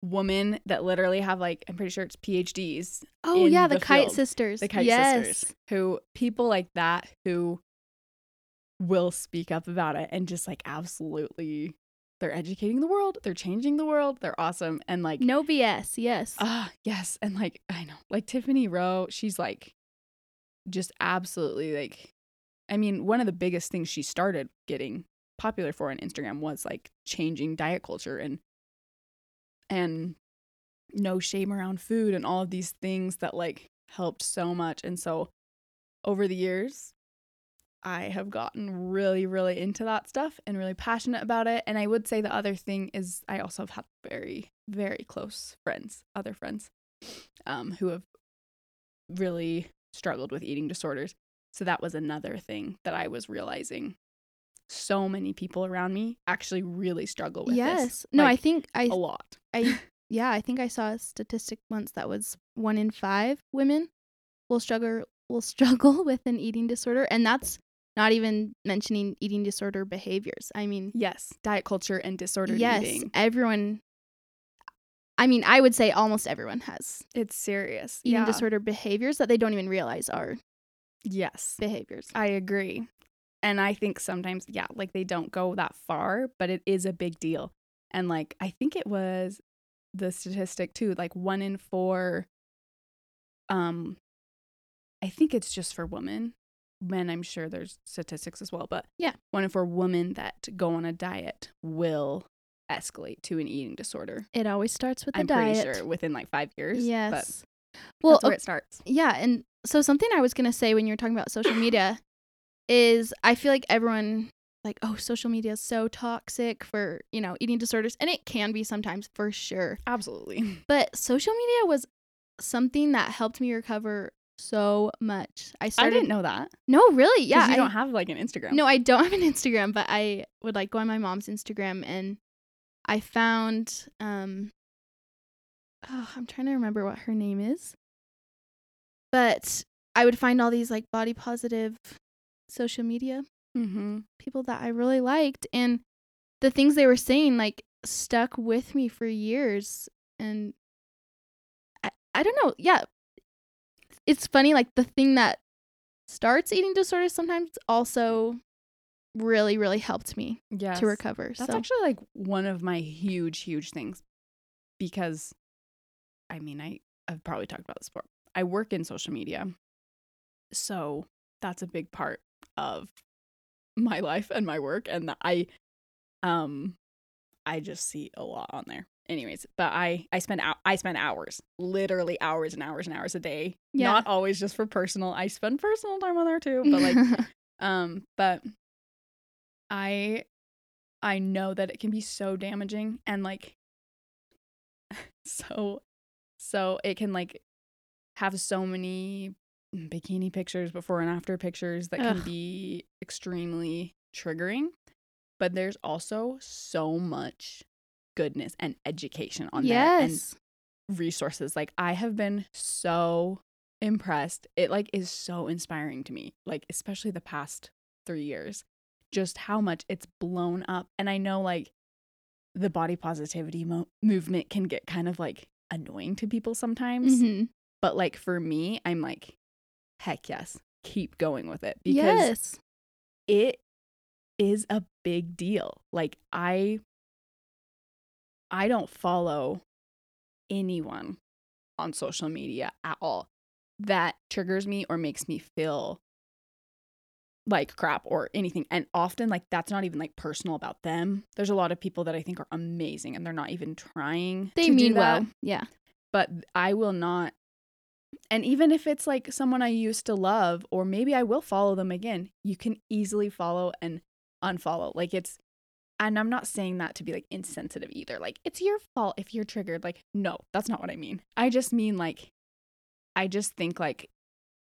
women that literally have like I'm pretty sure it's PhDs. Oh yeah, the, the Kite field. Sisters. The Kite yes. Sisters, who people like that who will speak up about it and just like absolutely they're educating the world, they're changing the world, they're awesome and like No BS. Yes. Ah, yes. And like, I know, like Tiffany Rowe, she's like just absolutely like, I mean, one of the biggest things she started getting popular for on Instagram was like changing diet culture and, and no shame around food and all of these things that like helped so much. And so over the years, I have gotten really, really into that stuff and really passionate about it. And I would say the other thing is I also have had very, very close friends, other friends, um, who have really struggled with eating disorders. So that was another thing that I was realizing so many people around me actually really struggle with yes. this. No, I think I a lot. I yeah, I think I saw a statistic once that was one in five women will struggle will struggle with an eating disorder, and that's not even mentioning eating disorder behaviors. I mean, Yes, diet culture and disordered yes, eating. everyone. I mean, I would say almost everyone has It's serious. eating yeah. disorder behaviors that they don't even realize are Yes. behaviors. I agree. And I think sometimes, yeah, like they don't go that far, but it is a big deal. And like, I think it was the statistic too, like one in four, um, I think it's just for women. Men, I'm sure there's statistics as well, but Yeah. one in four women that go on a diet will escalate to an eating disorder. It always starts with the I'm diet. pretty sure within like five years. But Yes. Well, that's where o- it starts. yeah, and so something I was gonna say when you were talking about social media is I feel like everyone like oh social media is so toxic for you know eating disorders and it can be sometimes for sure Absolutely. but social media was something that helped me recover so much i started I didn't know that. no really Yeah. You I- don't have like an Instagram. no i don't have an instagram but i would like go on my mom's instagram and i found um oh, i'm trying to remember what her name is but i would find all these like body positive social media Mm-hmm. people that i really liked and the things they were saying like stuck with me for years and i, I don't know yeah it's funny like the thing that starts eating disorders sometimes also really really helped me Yes. to recover That's so actually like one of my huge, huge things because I mean, I, I've probably talked about this before. I work in social media. So that's a big part of my life and my work. And that I, um, I just see a lot on there. Anyways, but I I spend out I spend hours, literally hours and hours and hours a day. Yeah. Not always just for personal. I spend personal time on there too, but like um, but I I know that it can be so damaging and like so so it can like have so many bikini pictures before and after pictures that can be extremely triggering. But there's also so much goodness and education on there and resources. Like I have been so impressed. It like is so inspiring to me. Like especially the past 3 years. Just how much it's blown up and I know like the body positivity mo- movement can get kind of like annoying to people sometimes, Mhm. but like for me, I'm like heck yes, keep going with it because yes it is a big deal. Like I I don't follow anyone on social media at all that triggers me or makes me feel like crap or anything. And often like that's not even like personal about them. There's a lot of people that I think are amazing and they're not even trying they to do mean well yeah but I will not. And even if it's like someone I used to love, or maybe I will follow them again, you can easily follow and unfollow. Like it's, and I'm not saying that to be like insensitive either. Like it's your fault if you're triggered. Like, no, that's not what I mean. I just mean like, I just think like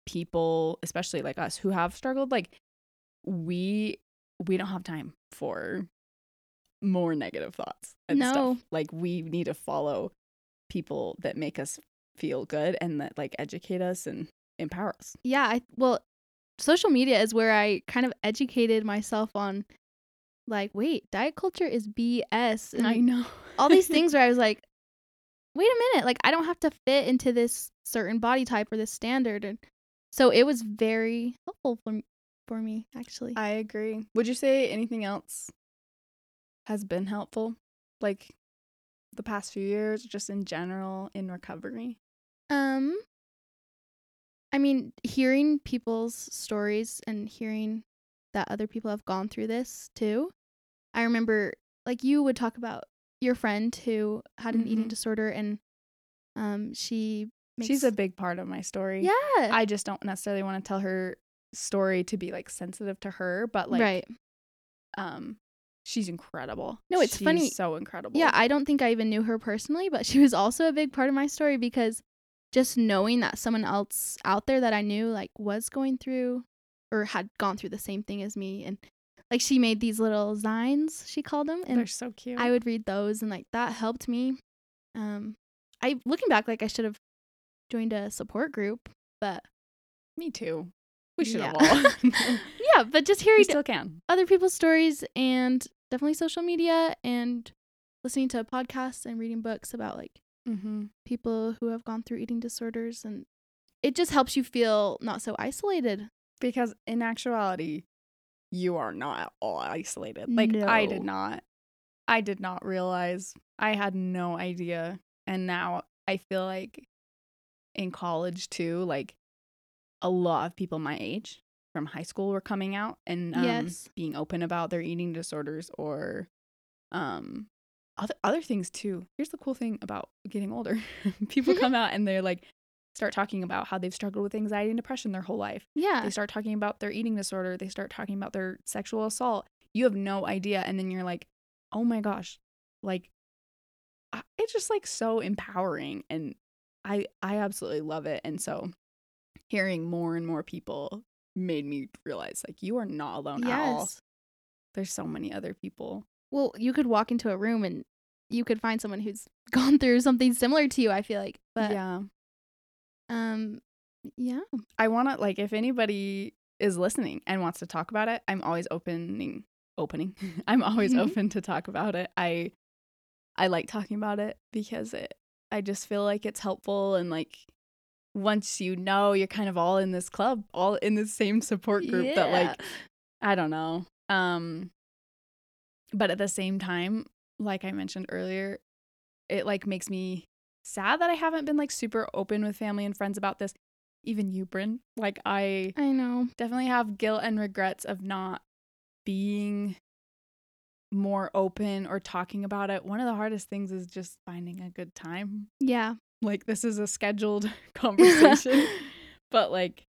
people, especially like us who have struggled, like we, we don't have time for more negative thoughts and No. stuff. Like we need to follow people that make us feel good and that like educate us and empower us. yeah i well social media is where i kind of educated myself on like wait diet culture is bs and I know. all these things where i was like wait a minute like i don't have to fit into this certain body type or this standard and so it was very helpful for, m- for me actually I agree. Would you say anything else has been helpful? Like the past few years, just in general in recovery? Um, I mean, hearing people's stories and hearing that other people have gone through this too. I remember, like, you would talk about your friend who had an eating Mhm. disorder, and um, she makes, She's a big part of my story. yeah, I just don't necessarily want to tell her story to be like sensitive to her, but like right. um she's incredible. No, it's She's funny. So incredible. Yeah, I don't think I even knew her personally, but she was also a big part of my story because just knowing that someone else out there that I knew like was going through or had gone through the same thing as me and like she made these little signs she called them, and They're so cute. I would read those and like that helped me. Um I looking back like I should have joined a support group, but Me too. We should Yeah. have all. yeah, but just hearing we still can. other people's stories and definitely social media and listening to podcasts and reading books about like Mm-hmm. people who have gone through eating disorders and it just helps you feel not so isolated. Because in actuality, you are not at all isolated. Like I did not. I did not realize. I had no idea. And now I feel like in college too, like a lot of people my age from high school were coming out and um, Yes. being open about their eating disorders or um other other things too. Here's the cool thing about getting older. people mm-hmm. come out and they're like start talking about how they've struggled with anxiety and depression their whole life. Yeah. they start talking about their eating disorder. They start talking about their sexual assault. You have no idea. And then you're like oh my gosh. Like it's just like so empowering. And i i absolutely love it. And so hearing more and more people made me realize like you are not alone at all. There's so many other people Well, you could walk into a room and you could find someone who's gone through something similar to you, I feel like. But yeah um yeah. I want to like if anybody is listening and wants to talk about it, I'm always opening opening. I'm always Mhm. open to talk about it. I I like talking about it because it I just feel like it's helpful and like once you know you're kind of all in this club, all in the same support group that like I don't know. Um but at the same time, like I mentioned earlier, it like makes me sad that I haven't been like super open with family and friends about this. Even you, Bryn. Like I I know. definitely have guilt and regrets of not being more open or talking about it. One of the hardest things is just finding a good time Yeah. like this is a scheduled conversation but like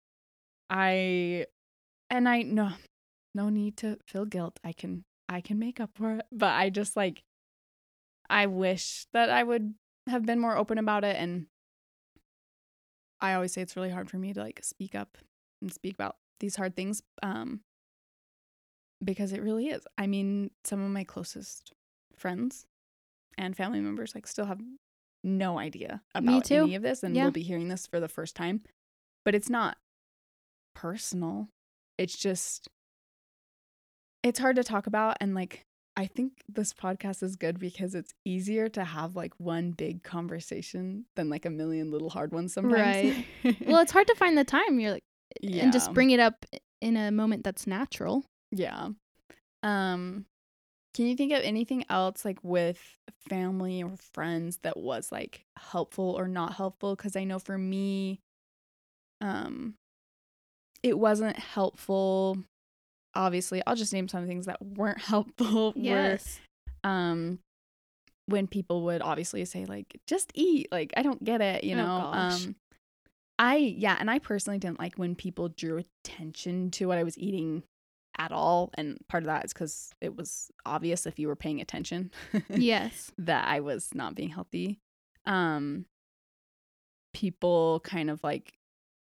i and i no no need to feel guilt i can i can make up for it but i just like i wish that i would have been more open about it and i always say it's really hard for me to like speak up and speak about these hard things um because it really is. I mean some of my closest friends and family members like still have no idea about any of this and Yeah. will be hearing this for the first time but it's not personal. It's just it's hard to talk about and like i think this podcast is good because it's easier to have like one big conversation than like a million little hard ones sometimes Right. Well, it's hard to find the time. You're like yeah. and just bring it up in a moment that's natural. Yeah. Um can you think of anything else like with family or friends that was like helpful or not helpful cuz I know for me um it wasn't helpful obviously. I'll just name some things that weren't helpful were um when people would obviously say like just eat like i don't get it you Oh, know gosh. um i yeah and i personally didn't like when people drew attention to what i was eating at all and part of that is because it was obvious if you were paying attention yes. that i was not being healthy um people kind of like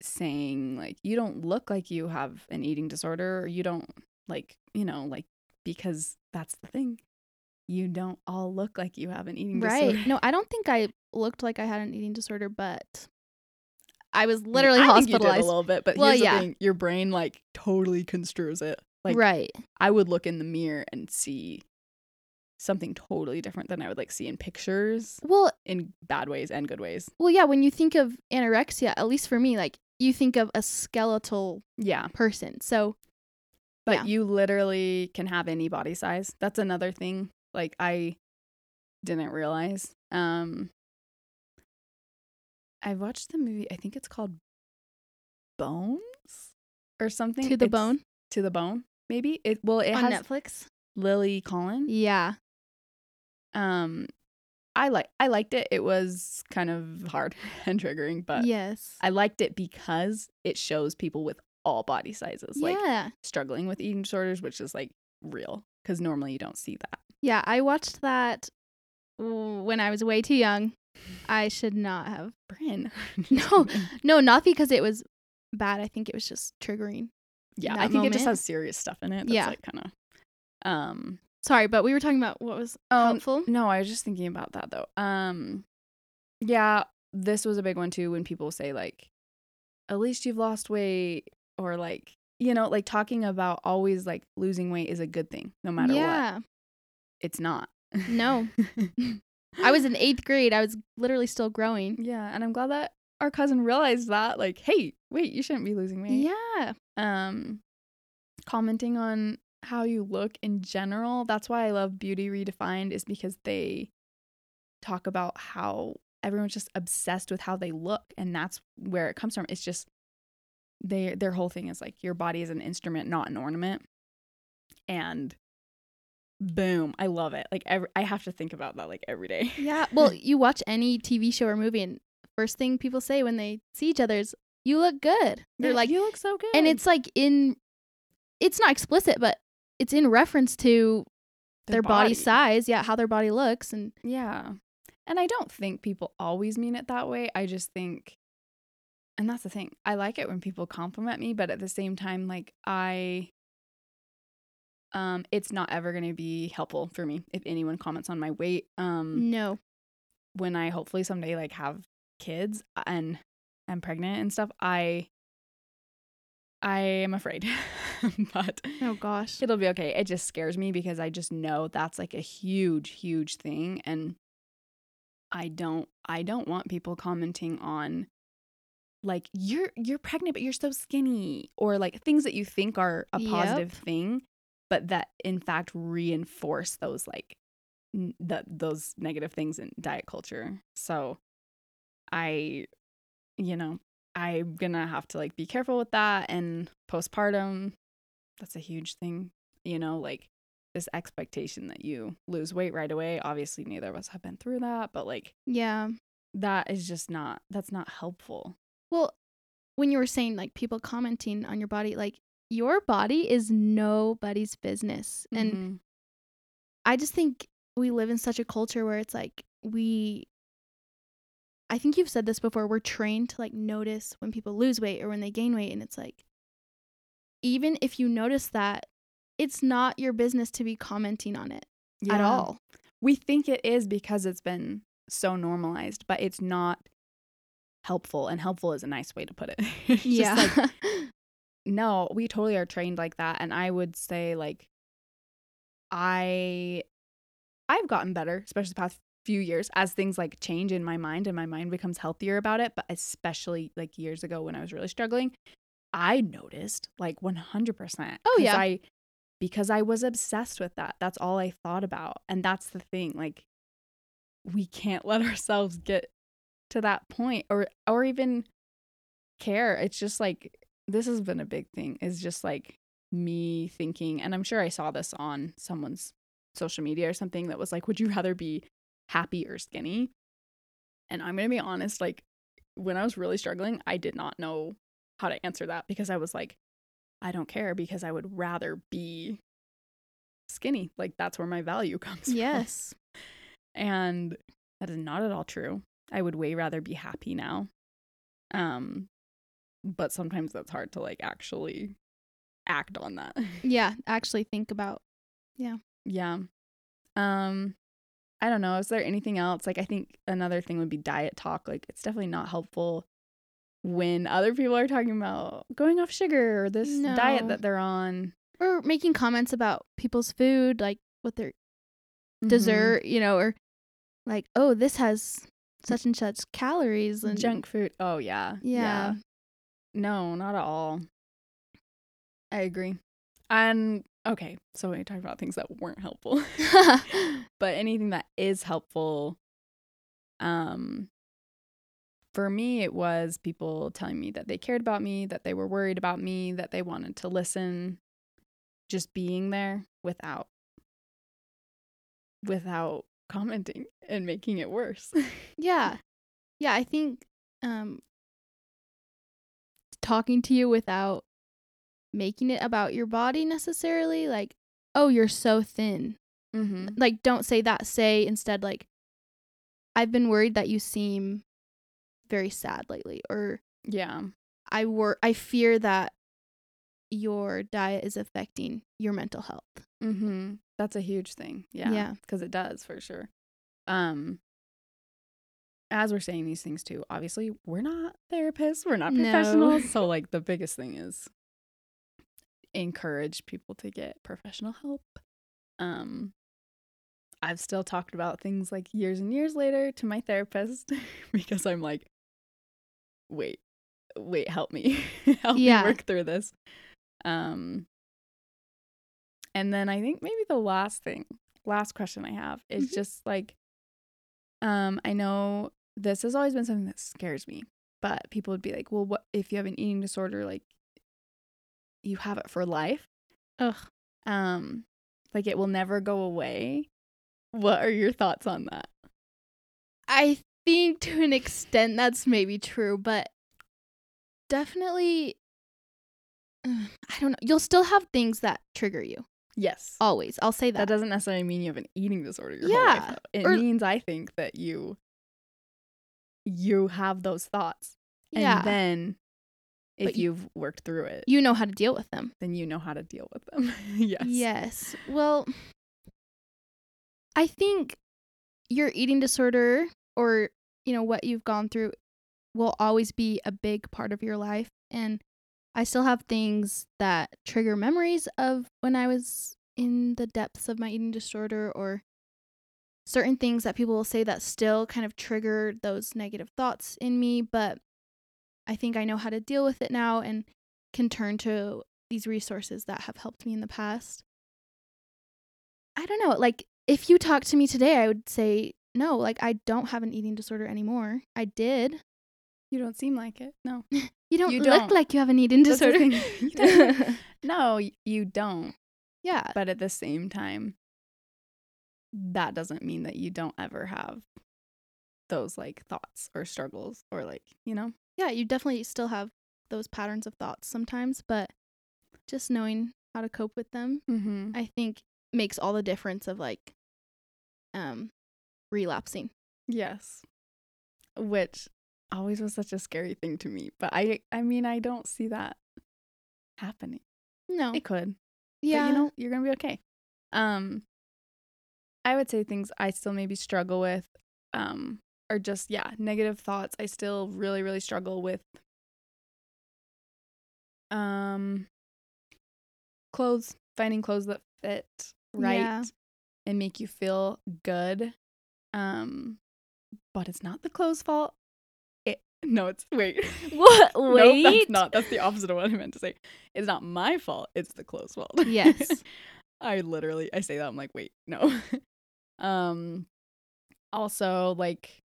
saying like you don't look like you have an eating disorder or you don't like you know like because that's the thing you don't all look like you have an eating Right. disorder right No, I don't think I looked like I had an eating disorder, but I was literally I think you did hospitalized. a little bit but Well, here's yeah. thing your brain like totally construes it like right. i would look in the mirror and see something totally different than i would like see in pictures Well, in bad ways and good ways well, yeah. When you think of anorexia, at least for me, like you think of a skeletal yeah person. So but Yeah. you literally can have any body size that's another thing like i didn't realize um i watched the movie i think it's called bones or something to the It's- bone to the bone maybe it well it on has Netflix. lily collins Yeah. um i like i liked it it was kind of hard and triggering but yes. i liked it because it shows people with all body sizes like yeah. struggling with eating disorders which is like real because normally you don't see that Yeah. I watched that when I was way too young. I should not have. Bryn. No. No, not because it was bad. I think it was just triggering. yeah, I think it just has serious stuff in it. That's Yeah. like kind of Um Sorry, but we were talking about what was Oh, helpful. no, I was just thinking about that though. Um yeah, this was a big one too when people say like at least you've lost weight or like you know, like talking about always like losing weight is a good thing no matter what. yeah. It's not. No. I was in eighth grade. I was literally still growing. yeah, and I'm glad that our cousin realized that like, hey, wait, you shouldn't be losing weight. Yeah. um commenting on how you look in general. That's why i love beauty redefined is because they talk about how everyone's just obsessed with how they look and that's where it comes from. It's just they their whole thing is like your body is an instrument not an ornament. And boom i love it. Like every, i have to think about that like every day. Yeah. Well, you watch any TV show or movie, and first thing people say when they see each other is, "You look good." They're Yeah, like, you look so good. and it's like in, it's not explicit, but it's in reference to their, body. size. Yeah, how their body looks, and Yeah. And I don't think people always mean it that way. I just think and that's the thing. I like it when people compliment me, but at the same time like I um it's not ever going to be helpful for me if anyone comments on my weight. Um no. when I hopefully someday like have kids and I'm pregnant and stuff, I I am afraid. but Oh gosh. it'll be okay. It just scares me because I just know that's like a huge, huge thing. And I don't I don't want people commenting on like you're you're pregnant but you're so skinny or like things that you think are a Yep. positive thing but that in fact reinforce those like n- that those negative things in diet culture so i you know i'm gonna have to like be careful with that and postpartum that's a huge thing you know like this expectation that you lose weight right away obviously neither of us have been through that but like Yeah. that is just not that's not helpful Well, when you were saying like people commenting on your body, like your body is nobody's business. And Mhm. I just think we live in such a culture where it's like we I think you've said this before, we're trained to like notice when people lose weight or when they gain weight and it's like even if you notice that it's not your business to be commenting on it at all. we think it is because it's been so normalized but it's not helpful and helpful is a nice way to put it yeah. like no we totally are trained like that and i would say like i i've gotten better especially the past few years as things like change in my mind and my mind becomes healthier about it but especially like years ago when i was really struggling i noticed like 100% Oh, yeah. i because i was obsessed with that that's all i thought about and that's the thing like we can't let ourselves get to that point or or even care it's just like this has been a big thing is just like me thinking and i'm sure i saw this on someone's social media or something that was like would you rather be happy or skinny and i'm gonna be honest like when i was really struggling i did not know how to answer that because i was like i don't care because i would rather be skinny like that's where my value comes from yes. and that is not at all true. I would way rather be happy now. Um but sometimes that's hard to like actually act on that. Yeah, actually think about Yeah. yeah. Um I don't know, is there anything else? Like I think another thing would be diet talk. Like it's definitely not helpful when other people are talking about going off sugar or this diet that they're on. or making comments about people's food, like what their Mhm. dessert, you know, or like, oh, this has such and such calories and junk food. Oh yeah. Yeah. No, not at all. I agree. And okay, so we talked about things that weren't helpful. but anything that is helpful um for me it was people telling me that they cared about me, that they were worried about me, that they wanted to listen, just being there without without commenting and making it worse. yeah. Yeah, I think um talking to you without making it about your body necessarily, like, oh, you're so thin. mm-hmm. Like don't say that. Say instead like I've been worried that you seem very sad lately or Yeah. I wor I fear that your diet is affecting your mental health. Mm-hmm. That's a huge thing. Yeah. Yeah. Because it does for sure. Um as we're saying these things too, obviously we're not therapists, we're not No. professionals. so like the biggest thing is encourage people to get professional help. Um I've still talked about things like years and years later to my therapist because I'm like, wait, wait, help me. help Yeah. me work through this. Um and then I think maybe the last thing, last question I have is Mhm. just like um I know this has always been something that scares me, but people would be like, "Well, what if you have an eating disorder like you have it for life?" Ugh. Um like it will never go away. What are your thoughts on that? I think to an extent that's maybe true, but definitely I don't know. You'll still have things that trigger you. Yes. Always. I'll say That that. doesn't necessarily mean you have an eating disorder whole life. Yeah. It or- means I think that you you have those thoughts. yeah. And then if But you- you've worked through it, you know how to deal with them. then you know how to deal with them. yes. Yes. Well, I think your eating disorder or, you know, what you've gone through will always be a big part of your life. And I still have things that trigger memories of when I was in the depths of my eating disorder or certain things that people will say that still kind of trigger those negative thoughts in me. But I think I know how to deal with it now and can turn to these resources that have helped me in the past. I don't know. Like, if you talk to me today, I would say, no, like, I don't have an eating disorder anymore. I did. You don't seem like it. No. You don't You look don't. like you have an eating disorder. You. No, you don't. yeah. But at the same time, that doesn't mean that you don't ever have those like thoughts or struggles or like, you know? Yeah, you definitely still have those patterns of thoughts sometimes, but just knowing how to cope with them, Mm-hmm. I think makes all the difference of like um relapsing. Yes. Which always was such a scary thing to me. But I I mean I don't see that happening. No. It could. yeah. But you know, you're gonna be okay. Um I would say things I still maybe struggle with, um, are just yeah, negative thoughts. I still really, really struggle with um clothes, finding clothes that fit right Yeah. and make you feel good. Um but it's not the clothes' fault. It no, it's wait. What? Wait. that's not. That's the opposite of what I meant to say. It's not my fault. It's the clothes' fault. Yes. I literally I say that I'm like, wait, no. um also like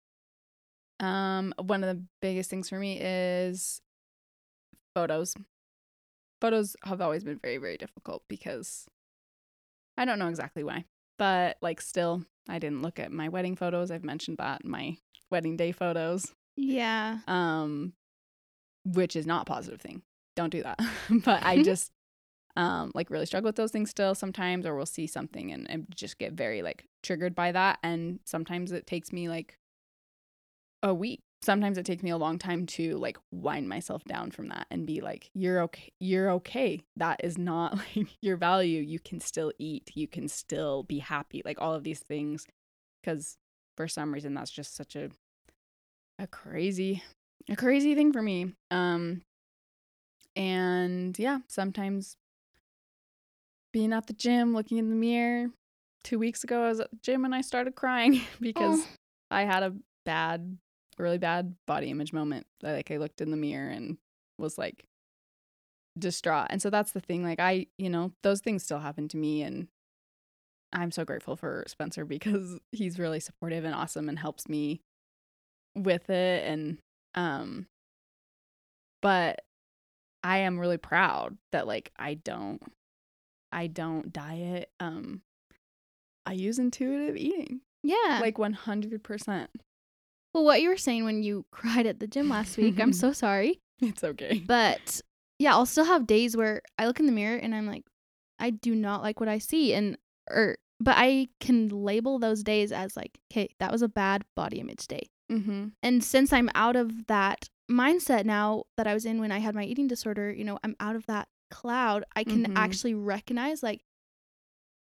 um one of the biggest things for me is photos. Photos have always been very very difficult because I don't know exactly why, but like still I didn't look at my wedding photos. I've mentioned that my wedding day photos Yeah. um which is not a positive thing don't do that but i just um like really struggle with those things still sometimes or we'll see something and, and just get very like triggered by that and sometimes it takes me like a week sometimes it takes me a long time to like wind myself down from that and be like you're okay you're okay. That is not like your value. You can still eat. You can still be happy. Like all of these things. Because for some reason that's just such a a crazy a crazy thing for me. Um and yeah sometimes being at the gym looking in the mirror two weeks ago i was at the gym and i started crying because Oh. i had a bad a really bad body image moment like i looked in the mirror and was like distraught and so that's the thing like i you know those things still happen to me and i'm so grateful for spencer because he's really supportive and awesome and helps me with it and um but i am really proud that like i don't i don't diet um i use intuitive eating Yeah. like 100% well, what you were saying when you cried at the gym last week, I'm so sorry. it's okay But yeah, I'll still have days where I look in the mirror and I'm like, I do not like what I see. And, or, but I can label those days as like, okay, that was a bad body image day. mm-hmm And since I'm out of that mindset now that I was in when I had my eating disorder, you know, I'm out of that cloud, I can Mhm. actually recognize like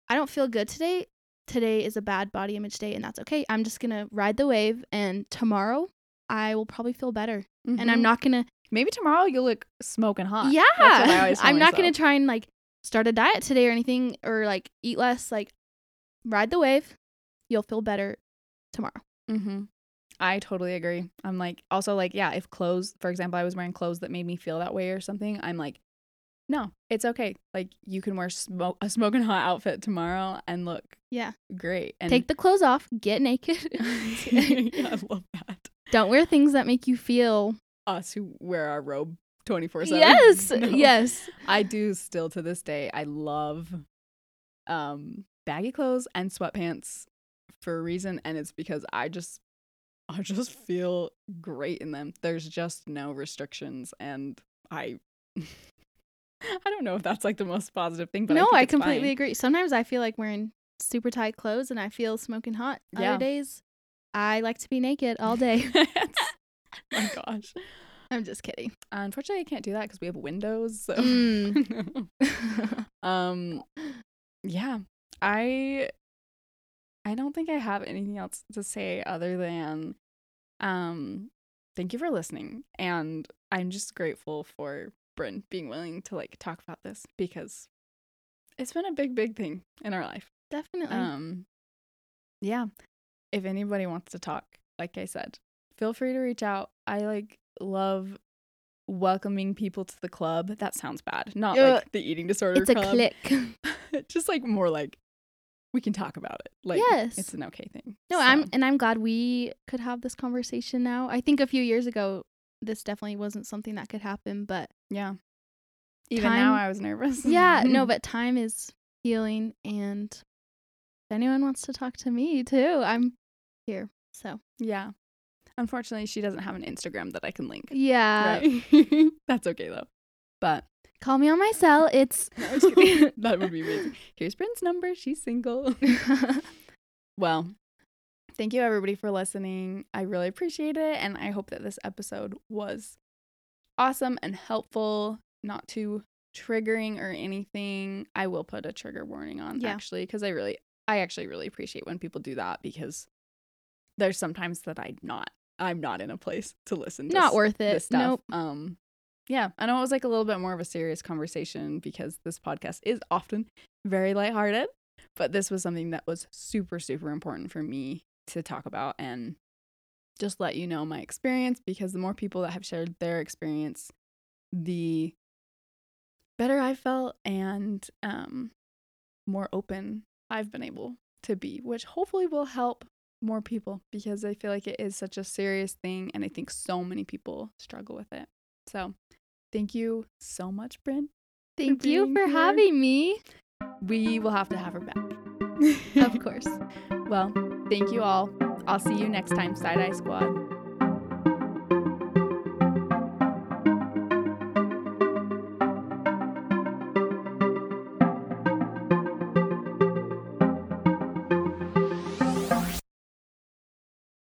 I don't feel good today. Today is a bad body image day and that's okay. I'm just going to ride the wave and tomorrow I will probably feel better. And I'm Mhm. not going to Maybe tomorrow you'll look smoking hot. Yeah. That's what I always tell I'm not going to try and like start a diet today or anything or like eat less like ride the wave. You'll feel better tomorrow. Mm-hmm. I totally agree. I'm like, also like, yeah, if clothes, for example, I was wearing clothes that made me feel that way or something, I'm like, no, it's okay. Like, you can wear smoke a smoking hot outfit tomorrow and look Yeah. great. And Take the clothes off, get naked. yeah, I love that. Don't wear things that make you feel Us who wear our robe 24 7. Yes. Yes. I do still to this day. I love um baggy clothes and sweatpants for a reason and it's because I just I just feel great in them. There's just no restrictions and I I don't know if that's like the most positive thing, but no, I, I, completely fine. agree. Sometimes I feel like wearing super tight clothes and I feel smoking hot. Yeah. Other days, I like to be naked all day. my gosh. I'm just kidding. Unfortunately, I can't do that because we have windows. So Mm. um yeah i i don't think i have anything else to say other than um thank you for listening and i'm just grateful for bryn being willing to like talk about this because it's been a big big thing in our life Definitely. um yeah if anybody wants to talk like i said feel free to reach out i like love welcoming people to the club that sounds bad not Ugh. like the eating disorder it's a click. just like more like we can talk about it like Yes. it's an okay thing No, So, I'm and I'm glad we could have this conversation now. I think a few years ago this definitely wasn't something that could happen, but yeah even now i was nervous yeah, no, but time is healing and if anyone wants to talk to me too, I'm here. So, yeah unfortunately she doesn't have an instagram that i can link yeah. right that's okay though but Call me on my cell. It's No, that would be amazing. Here's Bryn's number. She's single. well, thank you everybody for listening. I really appreciate it. And I hope that this episode was awesome and helpful, not too triggering or anything. I will put a trigger warning on Yeah. actually, because I really, I actually really appreciate when people do that because there's sometimes that I'm not, I'm not in a place to listen to not s- worth it. this stuff. Nope. Um, yeah, I know it was like a little bit more of a serious conversation because this podcast is often very lighthearted, but this was something that was super, super important for me to talk about and just let you know my experience because the more people that have shared their experience, the better I felt and um, more open I've been able to be, which hopefully will help more people because I feel like it is such a serious thing and I think so many people struggle with it. So, thank you so much, Bryn. Thank you for here. having me. We will have to have her back. Of course. well, thank you all. I'll see you next time, Side Eye Squad.